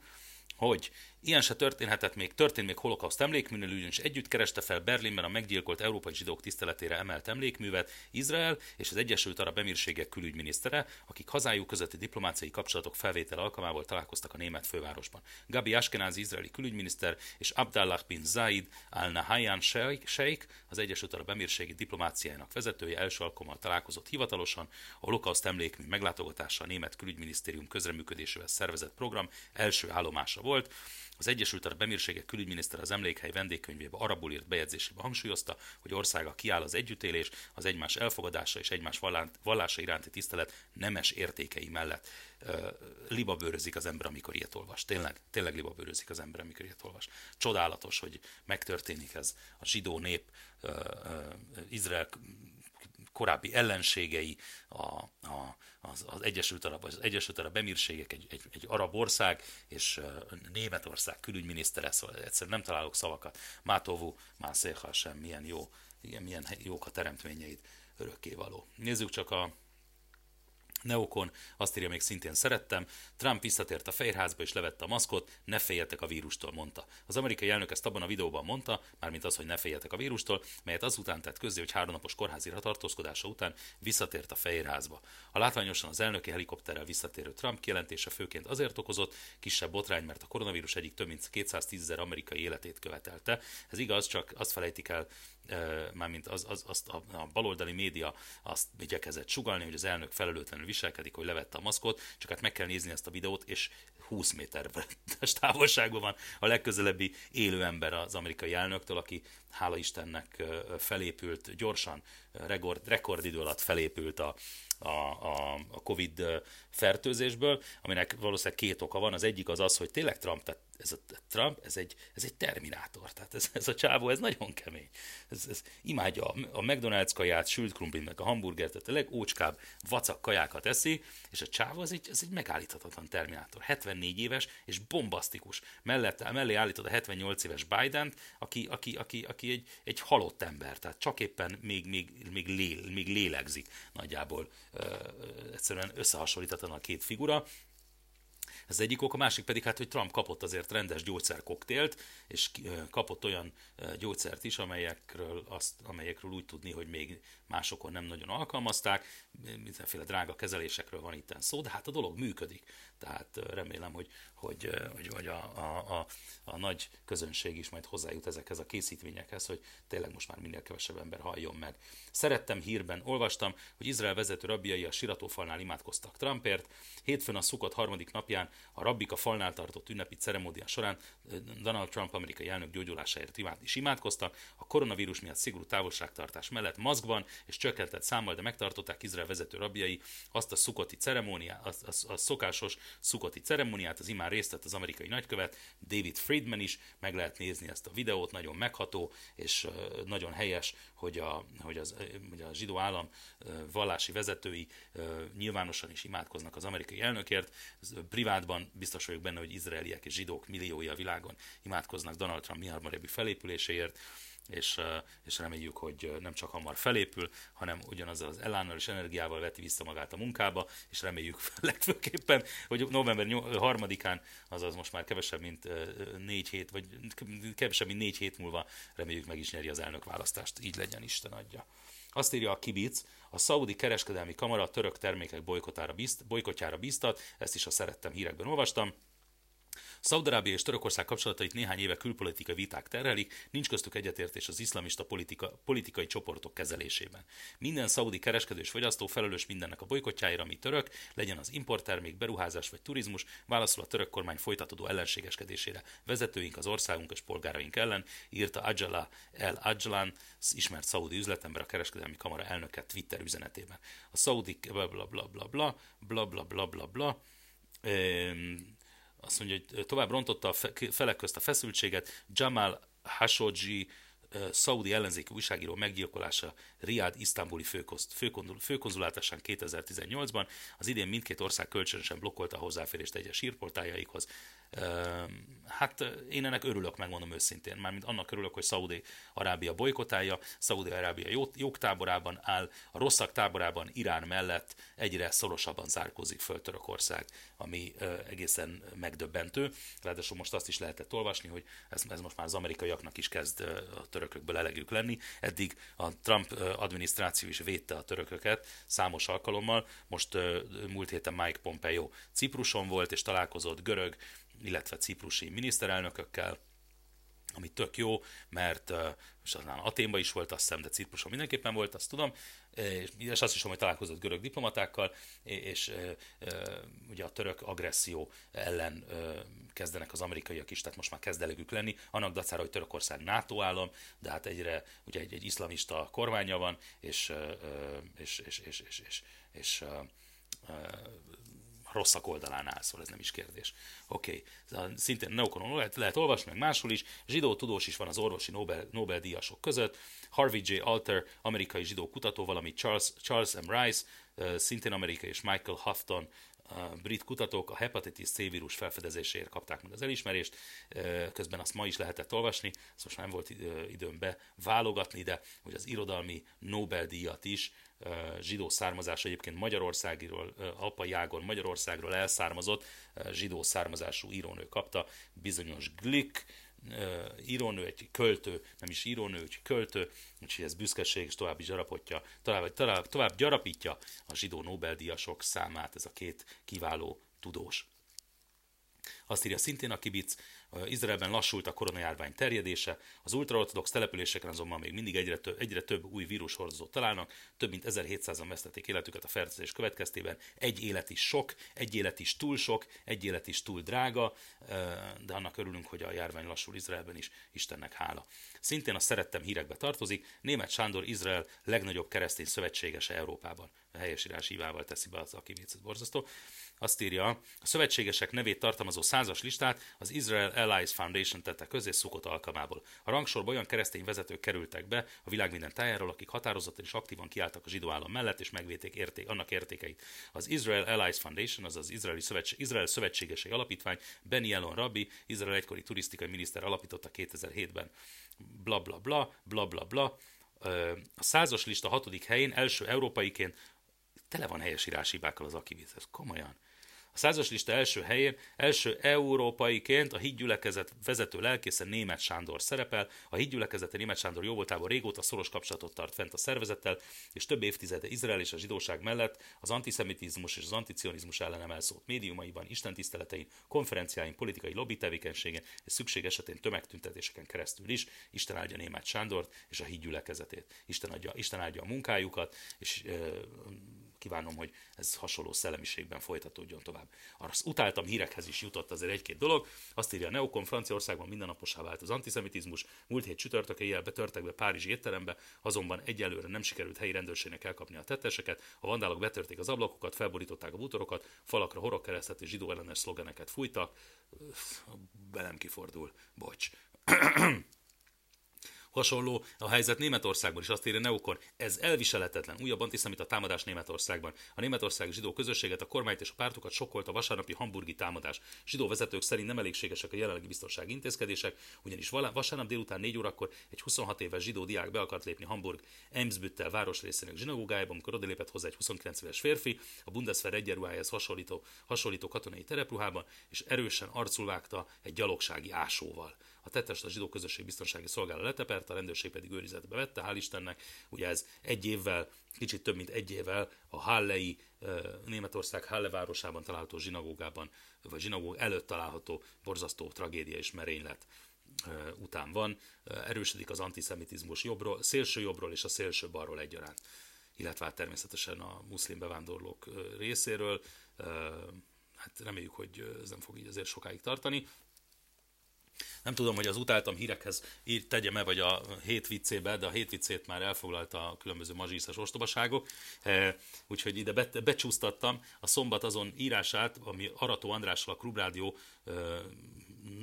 A: hogy Ilyen se történhetett még, történt még holokauszt emlékműnél, ugyanis együtt kereste fel Berlinben a meggyilkolt európai zsidók tiszteletére emelt emlékművet Izrael és az Egyesült Arab Emírségek külügyminisztere, akik hazájuk közötti diplomáciai kapcsolatok felvétel alkalmából találkoztak a német fővárosban. Gabi Ashkenazi izraeli külügyminiszter és Abdallah bin Zaid al-Nahyan Sheikh, az Egyesült Arab Emírségi diplomáciájának vezetője első alkalommal találkozott hivatalosan, a holokauszt emlékmű meglátogatása a német külügyminisztérium közreműködésével szervezett program első állomása volt. Az Egyesült Arab Emírségek külügyminiszter az emlékhely vendégkönyvébe arabul írt bejegyzésébe hangsúlyozta, hogy országa kiáll az együttélés, az egymás elfogadása és egymás vallása iránti tisztelet nemes értékei mellett. Libabőrözik az ember, amikor ilyet olvas. Tényleg, tényleg libabőrözik az ember, amikor ilyet olvas. Csodálatos, hogy megtörténik ez a zsidó nép, Izrael korábbi ellenségei, a, a, az, az Egyesült Arab, az Egyesült Arab Emírségek egy, egy, egy arab ország, és Németország külügyminisztere, szóval egyszerűen nem találok szavakat. Mátovú, Mászéha sem, milyen jó, milyen jók a teremtményeit örökkévaló. Nézzük csak a Neokon azt írja még szintén szerettem, Trump visszatért a Fehérházba és levette a maszkot, ne féljetek a vírustól, mondta. Az amerikai elnök ezt abban a videóban mondta, mármint az, hogy ne féljetek a vírustól, melyet azután tett közzé, hogy háromnapos kórházi tartózkodása után visszatért a Fehérházba. A látványosan az elnöki helikopterrel visszatérő Trump kijelentése főként azért okozott kisebb botrány, mert a koronavírus egyik több mint 210 ezer amerikai életét követelte. Ez igaz, csak azt felejtik el mármint az, az, azt a, a baloldali média azt igyekezett sugalni, hogy az elnök felelőtlenül viselkedik, hogy levette a maszkot, csak hát meg kell nézni ezt a videót, és 20 méter távolságban van a legközelebbi élő ember az amerikai elnöktől, aki hála Istennek felépült gyorsan, rekord, rekordidő alatt felépült a, a, a, a Covid fertőzésből, aminek valószínűleg két oka van. Az egyik az az, hogy tényleg Trump, tehát ez a Trump, ez egy, ez egy terminátor, tehát ez, ez a csávó, ez nagyon kemény. Ez, ez imádja a, a McDonald's kaját, sült krumplit, meg a hamburgert, tehát a legócskább vacak kajákat eszi, és a csávó az egy, ez egy megállíthatatlan terminátor. 74 éves és bombasztikus. Mellett, mellé állítod a 78 éves Biden, aki, aki, aki, aki egy, egy halott ember, tehát csak éppen még, még, még, lél, még lélegzik nagyjából. Ö, egyszerűen összehasonlíthatatlan a két figura, ez egyik ok, a másik pedig hát, hogy Trump kapott azért rendes gyógyszerkoktélt, és kapott olyan gyógyszert is, amelyekről, azt, amelyekről úgy tudni, hogy még másokon nem nagyon alkalmazták, mindenféle drága kezelésekről van itt szó, de hát a dolog működik. Tehát remélem, hogy, hogy, hogy, hogy a, a, a, a nagy közönség is majd hozzájut ezekhez a készítményekhez, hogy tényleg most már minél kevesebb ember halljon meg. Szerettem hírben, olvastam, hogy Izrael vezető rabbiai a siratófalnál imádkoztak Trumpért. Hétfőn a szukott harmadik napján a rabbik a falnál tartott ünnepi ceremódia során Donald Trump amerikai elnök gyógyulásáért is imádkoztak. A koronavírus miatt szigorú távolságtartás mellett maszkban és csökkentett számmal, de megtartották Izrael vezető rabbiai azt a szukoti ceremóniát, a, a, a szokásos szukoti ceremóniát, az imán részt vett az amerikai nagykövet, David Friedman is, meg lehet nézni ezt a videót, nagyon megható, és nagyon helyes, hogy a, hogy az, hogy a zsidó állam vallási vezetői nyilvánosan is imádkoznak az amerikai elnökért. Privátban biztos vagyok benne, hogy izraeliek és zsidók milliói a világon imádkoznak Donald Trump mihamarabbi felépüléséért és, és reméljük, hogy nem csak hamar felépül, hanem ugyanazzal az elánnal és energiával veti vissza magát a munkába, és reméljük *laughs* legfőképpen, hogy november 3-án, azaz most már kevesebb, mint négy hét, vagy kevesebb, mint négy hét múlva reméljük meg is nyeri az elnök választást. Így legyen, Isten adja. Azt írja a Kibic, a szaudi kereskedelmi kamara a török termékek bolykotjára, bizt, bolykotjára biztat, ezt is a szerettem hírekben olvastam, Szaudarábia és Törökország kapcsolatait néhány éve külpolitikai viták terhelik, nincs köztük egyetértés az iszlamista politika, politikai csoportok kezelésében. Minden szaudi kereskedő és fogyasztó felelős mindennek a bolykotjáira, ami török, legyen az importtermék, beruházás vagy turizmus, válaszol a török kormány folytatódó ellenségeskedésére vezetőink, az országunk és polgáraink ellen, írta Ajala El Ajlan, ismert szaudi üzletember, a kereskedelmi kamara elnöke Twitter üzenetében. A szaudi bla bla bla bla bla bla bla bla bla bla azt mondja, hogy tovább rontotta a felek közt a feszültséget, Jamal Khashoggi szaudi ellenzéki újságíró meggyilkolása Riad isztambuli főkonzulátásán 2018-ban. Az idén mindkét ország kölcsönösen blokkolta a hozzáférést egyes hírportáljaikhoz. Hát én ennek örülök, megmondom őszintén. Mármint annak örülök, hogy Szaudi Arábia bolykotálja, Szaudi Arábia jók táborában áll, a rosszak táborában Irán mellett egyre szorosabban zárkózik föl Törökország, ami egészen megdöbbentő. Ráadásul most azt is lehetett olvasni, hogy ez, ez most már az amerikaiaknak is kezd a törökökből elegük lenni. Eddig a Trump adminisztráció is védte a törököket számos alkalommal. Most múlt héten Mike Pompeo Cipruson volt, és találkozott görög, illetve ciprusi miniszterelnökökkel, ami tök jó, mert és aztán Aténban is volt, azt hiszem, de Cipruson mindenképpen volt, azt tudom, és, és azt is hogy találkozott görög diplomatákkal, és, és ugye a török agresszió ellen kezdenek az amerikaiak is, tehát most már kezd elegük lenni, annak dacára, hogy Törökország NATO állam, de hát egyre ugye egy, egy iszlamista kormánya van, és, és, és, és, és, és, és rosszak oldalán áll, szóval ez nem is kérdés. Oké, okay. szintén Neokonon lehet, lehet olvasni, meg máshol is. Zsidó tudós is van az orvosi Nobel, Nobel-díjasok között. Harvey J. Alter, amerikai zsidó kutató, valamint Charles, Charles M. Rice, szintén amerikai, és Michael Houghton, brit kutatók a hepatitis C vírus felfedezéséért kapták meg az elismerést, közben azt ma is lehetett olvasni, ezt most nem volt időm beválogatni, de hogy az irodalmi Nobel-díjat is zsidó származás egyébként Magyarországról, apai ágon Magyarországról elszármazott zsidó származású írónő kapta, bizonyos Glick, írónő, egy költő, nem is írónő, egy költő, úgyhogy ez büszkeség, és tovább is gyarapotja, tovább, tovább, tovább gyarapítja a zsidó Nobel-díjasok számát, ez a két kiváló tudós. Azt írja szintén a kibic, Izraelben lassult a koronajárvány terjedése, az ultraortodox településeken azonban még mindig egyre több, egyre több új vírushordozót találnak, több mint 1700-an vesztették életüket a fertőzés következtében, egy élet is sok, egy élet is túl sok, egy élet is túl drága, de annak örülünk, hogy a járvány lassul Izraelben is, Istennek hála. Szintén a szerettem hírekbe tartozik, német Sándor Izrael legnagyobb keresztény szövetségese Európában. A helyesírás hívával teszi be az, aki borzasztó. Azt írja, a szövetségesek nevét tartalmazó százas listát az Israel Allies Foundation tette közé szukott alkalmából. A rangsorba olyan keresztény vezetők kerültek be a világ minden tájáról, akik határozottan és aktívan kiálltak a zsidó állam mellett, és megvédték érték, annak értékeit. Az Israel Allies Foundation, azaz az Izraeli Szövetség, Izrael Szövetségesei Alapítvány, Benny Elon Rabbi, Izrael egykori turisztikai miniszter alapította 2007-ben. Bla bla bla, bla bla bla. A százas lista hatodik helyén első európaiként tele van helyesírási hibákkal az Akiviz, ez komolyan. A százas lista első helyén első európaiként a hídgyülekezet vezető lelkésze Német Sándor szerepel. A hídgyülekezete Német Sándor jóvoltából régóta szoros kapcsolatot tart fent a szervezettel, és több évtizede Izrael és a zsidóság mellett az antiszemitizmus és az anticionizmus ellen emelszót médiumaiban, istentiszteletein, konferenciáin, politikai lobby tevékenységen és szükség esetén tömegtüntetéseken keresztül is Isten áldja Német Sándort és a hídgyülekezetét. Isten, adja, Isten áldja a munkájukat, és kívánom, hogy ez hasonló szellemiségben folytatódjon tovább. Azt utáltam hírekhez is jutott azért egy-két dolog. Azt írja a Neokon, Franciaországban mindennaposá vált az antiszemitizmus. Múlt hét csütörtök éjjel betörtek be Párizsi étterembe, azonban egyelőre nem sikerült helyi rendőrségnek elkapni a tetteseket. A vandálok betörték az ablakokat, felborították a bútorokat, falakra horogkeresztet és zsidó ellenes szlogeneket fújtak. Belem kifordul, bocs. *clears throat* Hasonló a helyzet Németországban is, azt írja Neukor, ez elviselhetetlen. Újabb antiszemita támadás Németországban. A németországi zsidó közösséget, a kormányt és a pártokat sokkolt a vasárnapi hamburgi támadás. Zsidó vezetők szerint nem elégségesek a jelenlegi biztonsági intézkedések, ugyanis vasárnap délután 4 órakor egy 26 éves zsidó diák be akart lépni Hamburg Emsbüttel városrészének zsinagógájába, amikor odalépett hozzá egy 29 éves férfi, a Bundeswehr egyenruhájához hasonlító, hasonlító katonai terepruhában, és erősen arcul vágta egy gyalogsági ásóval. A tettest a zsidó közösség biztonsági szolgálat letepert, a rendőrség pedig őrizetbe vette, hál' Istennek. Ugye ez egy évvel, kicsit több mint egy évvel a Hallei, Németország Halle városában található zsinagógában, vagy zsinagóg előtt található borzasztó tragédia és merénylet után van. Erősödik az antiszemitizmus jobbról, szélső jobbról és a szélső balról egyaránt illetve hát természetesen a muszlim bevándorlók részéről. Hát reméljük, hogy ez nem fog így azért sokáig tartani. Nem tudom, hogy az utáltam hírekhez írt tegyem-e, vagy a hét viccébe, de a hét viccét már elfoglalta a különböző mazsiszes ostobaságok, úgyhogy ide be, becsúsztattam a szombat azon írását, ami Arató Andrással a Klubrádió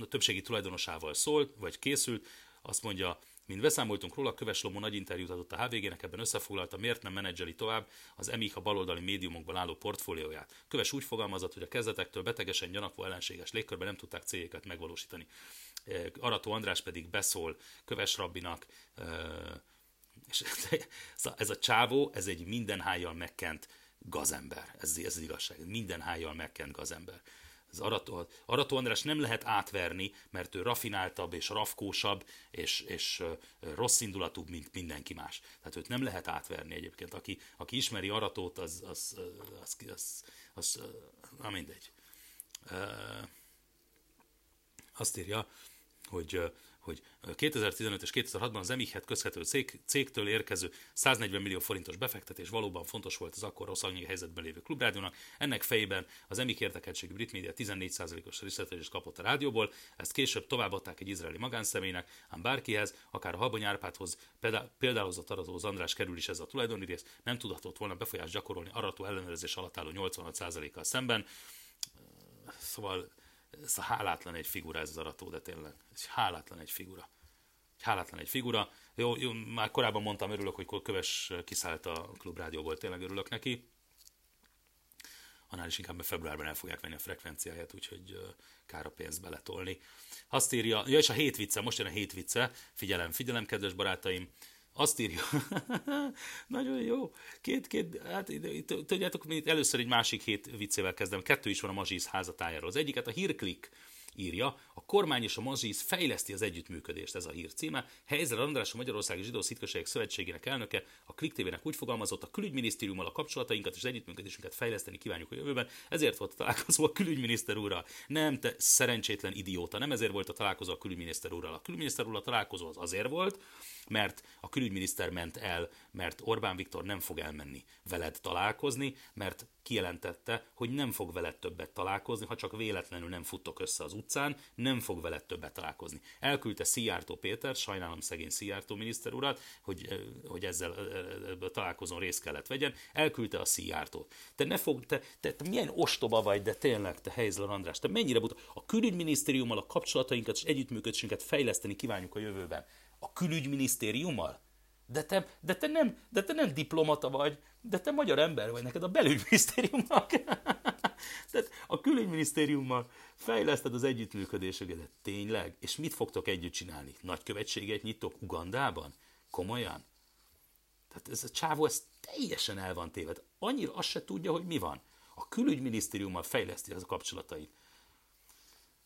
A: többségi tulajdonosával szól, vagy készült, azt mondja, mint beszámoltunk róla, Köves Lomó nagy interjút adott a HVG-nek, ebben összefoglalta, miért nem menedzseli tovább az EMIH a baloldali médiumokban álló portfólióját. Köves úgy fogalmazott, hogy a kezdetektől betegesen gyanakvó ellenséges légkörben nem tudták céljéket megvalósítani. Arató András pedig beszól Köves Rabbinak, és *laughs* ez a csávó, ez egy minden hájjal megkent gazember. Ez, ez az igazság. Minden hájjal megkent gazember az Arató, Arató András nem lehet átverni, mert ő rafináltabb és rafkósabb és, és rossz indulatúbb, mint mindenki más. Tehát őt nem lehet átverni egyébként. Aki, aki ismeri Aratót, az, az, az, az, az, az na mindegy. Azt írja, hogy hogy 2015 és 2006-ban az Emichet közvető cég, cégtől érkező 140 millió forintos befektetés valóban fontos volt az akkor rossz anyagi helyzetben lévő klubrádiónak. Ennek fejében az Emik érdekeltségű brit média 14%-os részletezést kapott a rádióból, ezt később továbbadták egy izraeli magánszemélynek, ám bárkihez, akár a Habony Árpádhoz példálozott Arató András kerül is ez a tulajdoni rész, nem tudhatott volna befolyást gyakorolni Arató ellenőrzés alatt álló 86%-kal szemben. Szóval ez a hálátlan egy figura ez az arató, de tényleg, ez hálátlan egy figura. Hálátlan egy figura. Jó, jó, már korábban mondtam, örülök, hogy Köves kiszállt a klubrádióból, tényleg örülök neki. Annál is inkább, mert februárban el fogják venni a frekvenciáját, úgyhogy kár a pénzt beletolni. Azt írja, ja és a hét vicce, most jön a hét vicce, figyelem, figyelem, kedves barátaim, azt írja, *laughs* nagyon jó, két-két, hát tudjátok, először egy másik hét viccével kezdem, kettő is van a Mazsisz házatájáról. Az egyiket a hírklik írja, a kormány és a Mazsisz fejleszti az együttműködést, ez a hír címe. Helyzer András, a Magyarországi Zsidó Szitköségek Szövetségének elnöke, a Klik TV-nek úgy fogalmazott, a külügyminisztériummal a kapcsolatainkat és az együttműködésünket fejleszteni kívánjuk a jövőben, ezért volt a találkozó a külügyminiszter úrral. Nem, te szerencsétlen idióta, nem ezért volt a találkozó a külügyminiszter úrral. A külügyminiszter úrral a találkozó az azért volt, mert a külügyminiszter ment el, mert Orbán Viktor nem fog elmenni veled találkozni, mert kijelentette, hogy nem fog veled többet találkozni, ha csak véletlenül nem futtok össze az utcán, nem fog veled többet találkozni. Elküldte Szijjártó Péter, sajnálom szegény Szijjártó miniszter urat, hogy, hogy ezzel a találkozón részt kellett vegyen, elküldte a Szijjártót. Te ne fog, te, te, te, milyen ostoba vagy, de tényleg, te Helyzler András, te mennyire buta. A külügyminisztériummal a kapcsolatainkat és együttműködésünket fejleszteni kívánjuk a jövőben. A külügyminisztériummal? De te, de, te nem, de te nem diplomata vagy, de te magyar ember vagy, neked a belügyminisztériumnak. *laughs* Tehát a külügyminisztériummal fejleszted az együttműködéseket. Tényleg? És mit fogtok együtt csinálni? Nagykövetséget nyitok Ugandában? Komolyan? Tehát ez a csávó, ez teljesen el van téved. Annyira azt se tudja, hogy mi van. A külügyminisztériummal fejleszti az a kapcsolatait.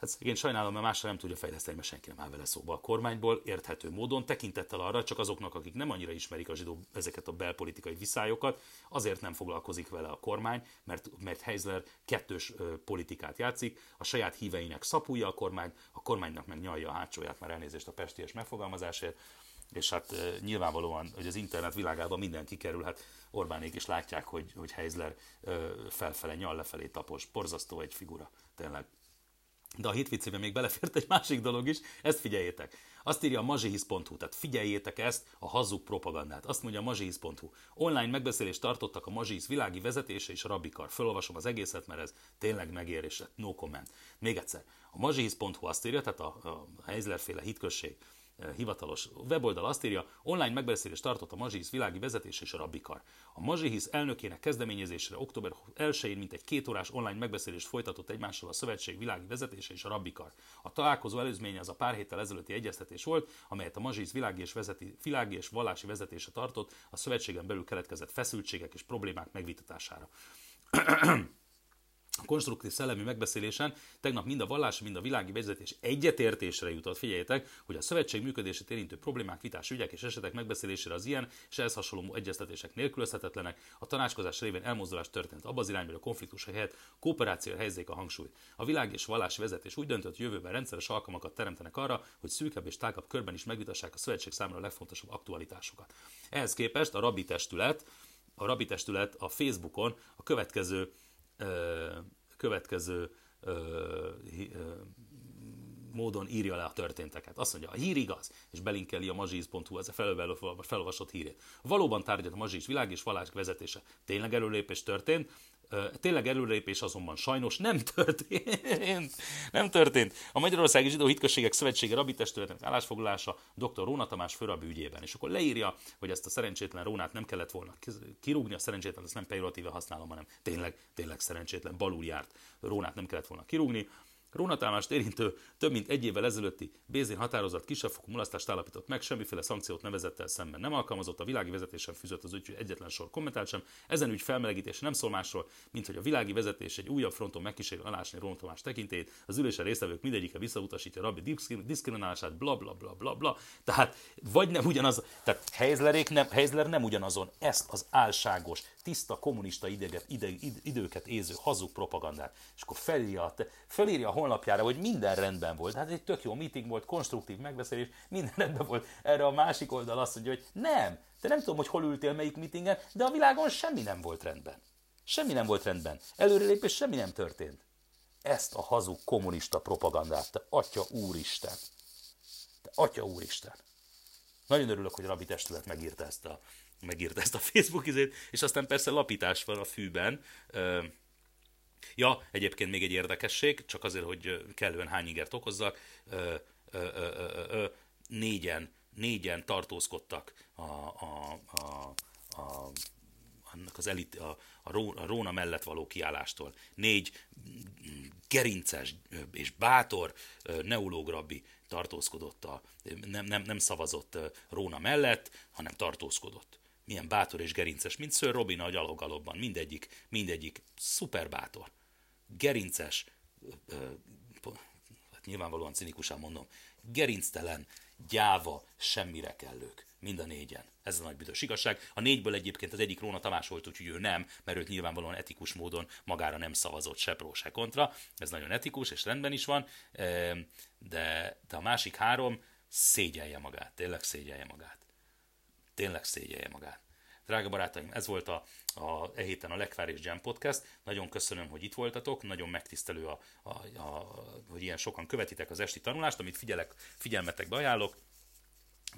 A: Hát én sajnálom, mert másra nem tudja fejleszteni, mert senki nem áll vele szóba a kormányból, érthető módon, tekintettel arra, csak azoknak, akik nem annyira ismerik a zsidó ezeket a belpolitikai viszályokat, azért nem foglalkozik vele a kormány, mert, mert Heisler kettős ö, politikát játszik, a saját híveinek szapulja a kormány, a kormánynak meg nyalja a hátsóját, már elnézést a pesties megfogalmazásért, és hát e, nyilvánvalóan, hogy az internet világában mindenki kerül, hát Orbánék is látják, hogy, hogy Heisler e, felfele, nyal lefelé tapos, porzasztó egy figura, tényleg. De a hitvicében még belefért egy másik dolog is, ezt figyeljétek. Azt írja a mazsihisz.hu, tehát figyeljétek ezt, a hazug propagandát. Azt mondja a mazsihisz.hu. Online megbeszélést tartottak a mazsihisz világi vezetése és a rabikar. Fölolvasom az egészet, mert ez tényleg megérés, no comment. Még egyszer. A mazsihisz.hu azt írja, tehát a, a Heizler féle hitkösség hivatalos weboldal azt írja, online megbeszélést tartott a Mazsihisz világi vezetés és a Rabikar. A Mazsihisz elnökének kezdeményezésre október 1-én mintegy két órás online megbeszélést folytatott egymással a szövetség világi vezetése és a Rabikar. A találkozó előzménye az a pár héttel ezelőtti egyeztetés volt, amelyet a Mazsihisz világi és, vezeti, világi és vallási vezetése tartott a szövetségen belül keletkezett feszültségek és problémák megvitatására. *clears throat* a konstruktív szellemi megbeszélésen tegnap mind a vallási, mind a világi vezetés egyetértésre jutott. Figyeljétek, hogy a szövetség működését érintő problémák, vitás ügyek és esetek megbeszélésére az ilyen és ehhez hasonló egyeztetések nélkülözhetetlenek. A tanácskozás révén elmozdulás történt abba az irányba, hogy a konfliktus helyett kooperációra helyezzék a hangsúlyt. A világ és vallási vezetés úgy döntött, hogy jövőben rendszeres alkalmakat teremtenek arra, hogy szűkebb és tágabb körben is megvitassák a szövetség számára a legfontosabb aktualitásokat. Ehhez képest a rabbi testület, a rabbi testület a Facebookon a következő következő módon írja le a történteket. Azt mondja, a hír igaz, és belinkeli a mazsiz.hu, ez a felolvasott hírét. Valóban tárgyat a mazsiz világ és vallás vezetése. Tényleg előlépés történt, Tényleg előrelépés azonban sajnos nem történt. nem történt. A Magyarországi Zsidó Hitközségek Szövetsége Rabbi Testületének állásfoglalása dr. Róna Tamás főrabi ügyében. És akkor leírja, hogy ezt a szerencsétlen Rónát nem kellett volna kirúgni, a szerencsétlen, ezt nem pejoratíve használom, hanem tényleg, tényleg szerencsétlen, balul járt. Rónát nem kellett volna kirúgni. Rónatámást érintő több mint egy évvel ezelőtti Bézén határozat kisebbfokú mulasztást állapított meg, semmiféle szankciót nevezettel szemben nem alkalmazott, a világi vezetésen fűzött az ügy egyetlen sor kommentált sem. Ezen ügy felmelegítése nem szól másról, mint hogy a világi vezetés egy újabb fronton megkísérül alásni Róna Tamás tekintét, az ülésen résztvevők mindegyike visszautasítja rabbi diszkriminálását, bla bla bla bla bla. Tehát vagy nem ugyanaz, tehát Heizlerék nem, Heizler nem ugyanazon ezt az álságos, tiszta kommunista ideget, ide, id, időket éző hazug propagandát, és akkor felírja, felírja a honlapjára, hogy minden rendben volt. Hát egy tök jó meeting volt, konstruktív megbeszélés, minden rendben volt. Erre a másik oldal azt mondja, hogy nem, te nem tudom, hogy hol ültél melyik meetingen, de a világon semmi nem volt rendben. Semmi nem volt rendben. Előrelépés semmi nem történt. Ezt a hazug kommunista propagandát, te atya úristen. Te atya úristen. Nagyon örülök, hogy a Rabbi Testület megírta ezt a, megírta ezt a Facebook izét, és aztán persze lapítás van a fűben. Ja, egyébként még egy érdekesség, csak azért, hogy kellően hány ingert okozzak, négyen, négyen tartózkodtak a, a, a, a annak az elit, a, a, a Róna mellett való kiállástól. Négy gerinces és bátor neológ rabbi tartózkodott, a, nem, nem, nem szavazott Róna mellett, hanem tartózkodott milyen bátor és gerinces, mint Sir Robin a gyalogalobban, mindegyik, mindegyik szuper bátor. Gerinces, hát nyilvánvalóan cinikusan mondom, gerinctelen, gyáva, semmire kellők. Mind a négyen. Ez a nagy büdös igazság. A négyből egyébként az egyik Róna Tamás volt, úgyhogy ő nem, mert őt nyilvánvalóan etikus módon magára nem szavazott se pró, se kontra. Ez nagyon etikus, és rendben is van. De, de a másik három szégyelje magát, tényleg szégyelje magát tényleg szégyelje magát. Drága barátaim, ez volt a, a e héten a Lekvár és Jam Podcast. Nagyon köszönöm, hogy itt voltatok, nagyon megtisztelő, a, a, a, hogy ilyen sokan követitek az esti tanulást, amit figyelek, figyelmetekbe ajánlok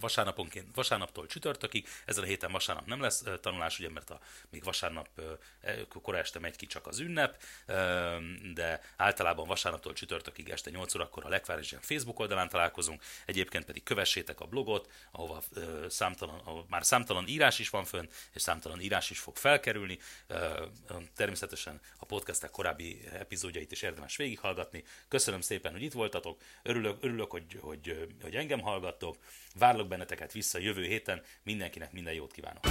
A: vasárnaponként, vasárnaptól csütörtökig, ezen a héten vasárnap nem lesz tanulás, ugye, mert a, még vasárnap e, kora este megy ki csak az ünnep, de általában vasárnaptól csütörtökig este 8 órakor a Lekvárisen Facebook oldalán találkozunk, egyébként pedig kövessétek a blogot, ahova számtalan, ahol már számtalan írás is van fönn, és számtalan írás is fog felkerülni. Természetesen a podcastek korábbi epizódjait is érdemes végighallgatni. Köszönöm szépen, hogy itt voltatok, örülök, örülök hogy, hogy, hogy engem hallgattok, Várlak benneteket vissza jövő héten, mindenkinek minden jót kívánok!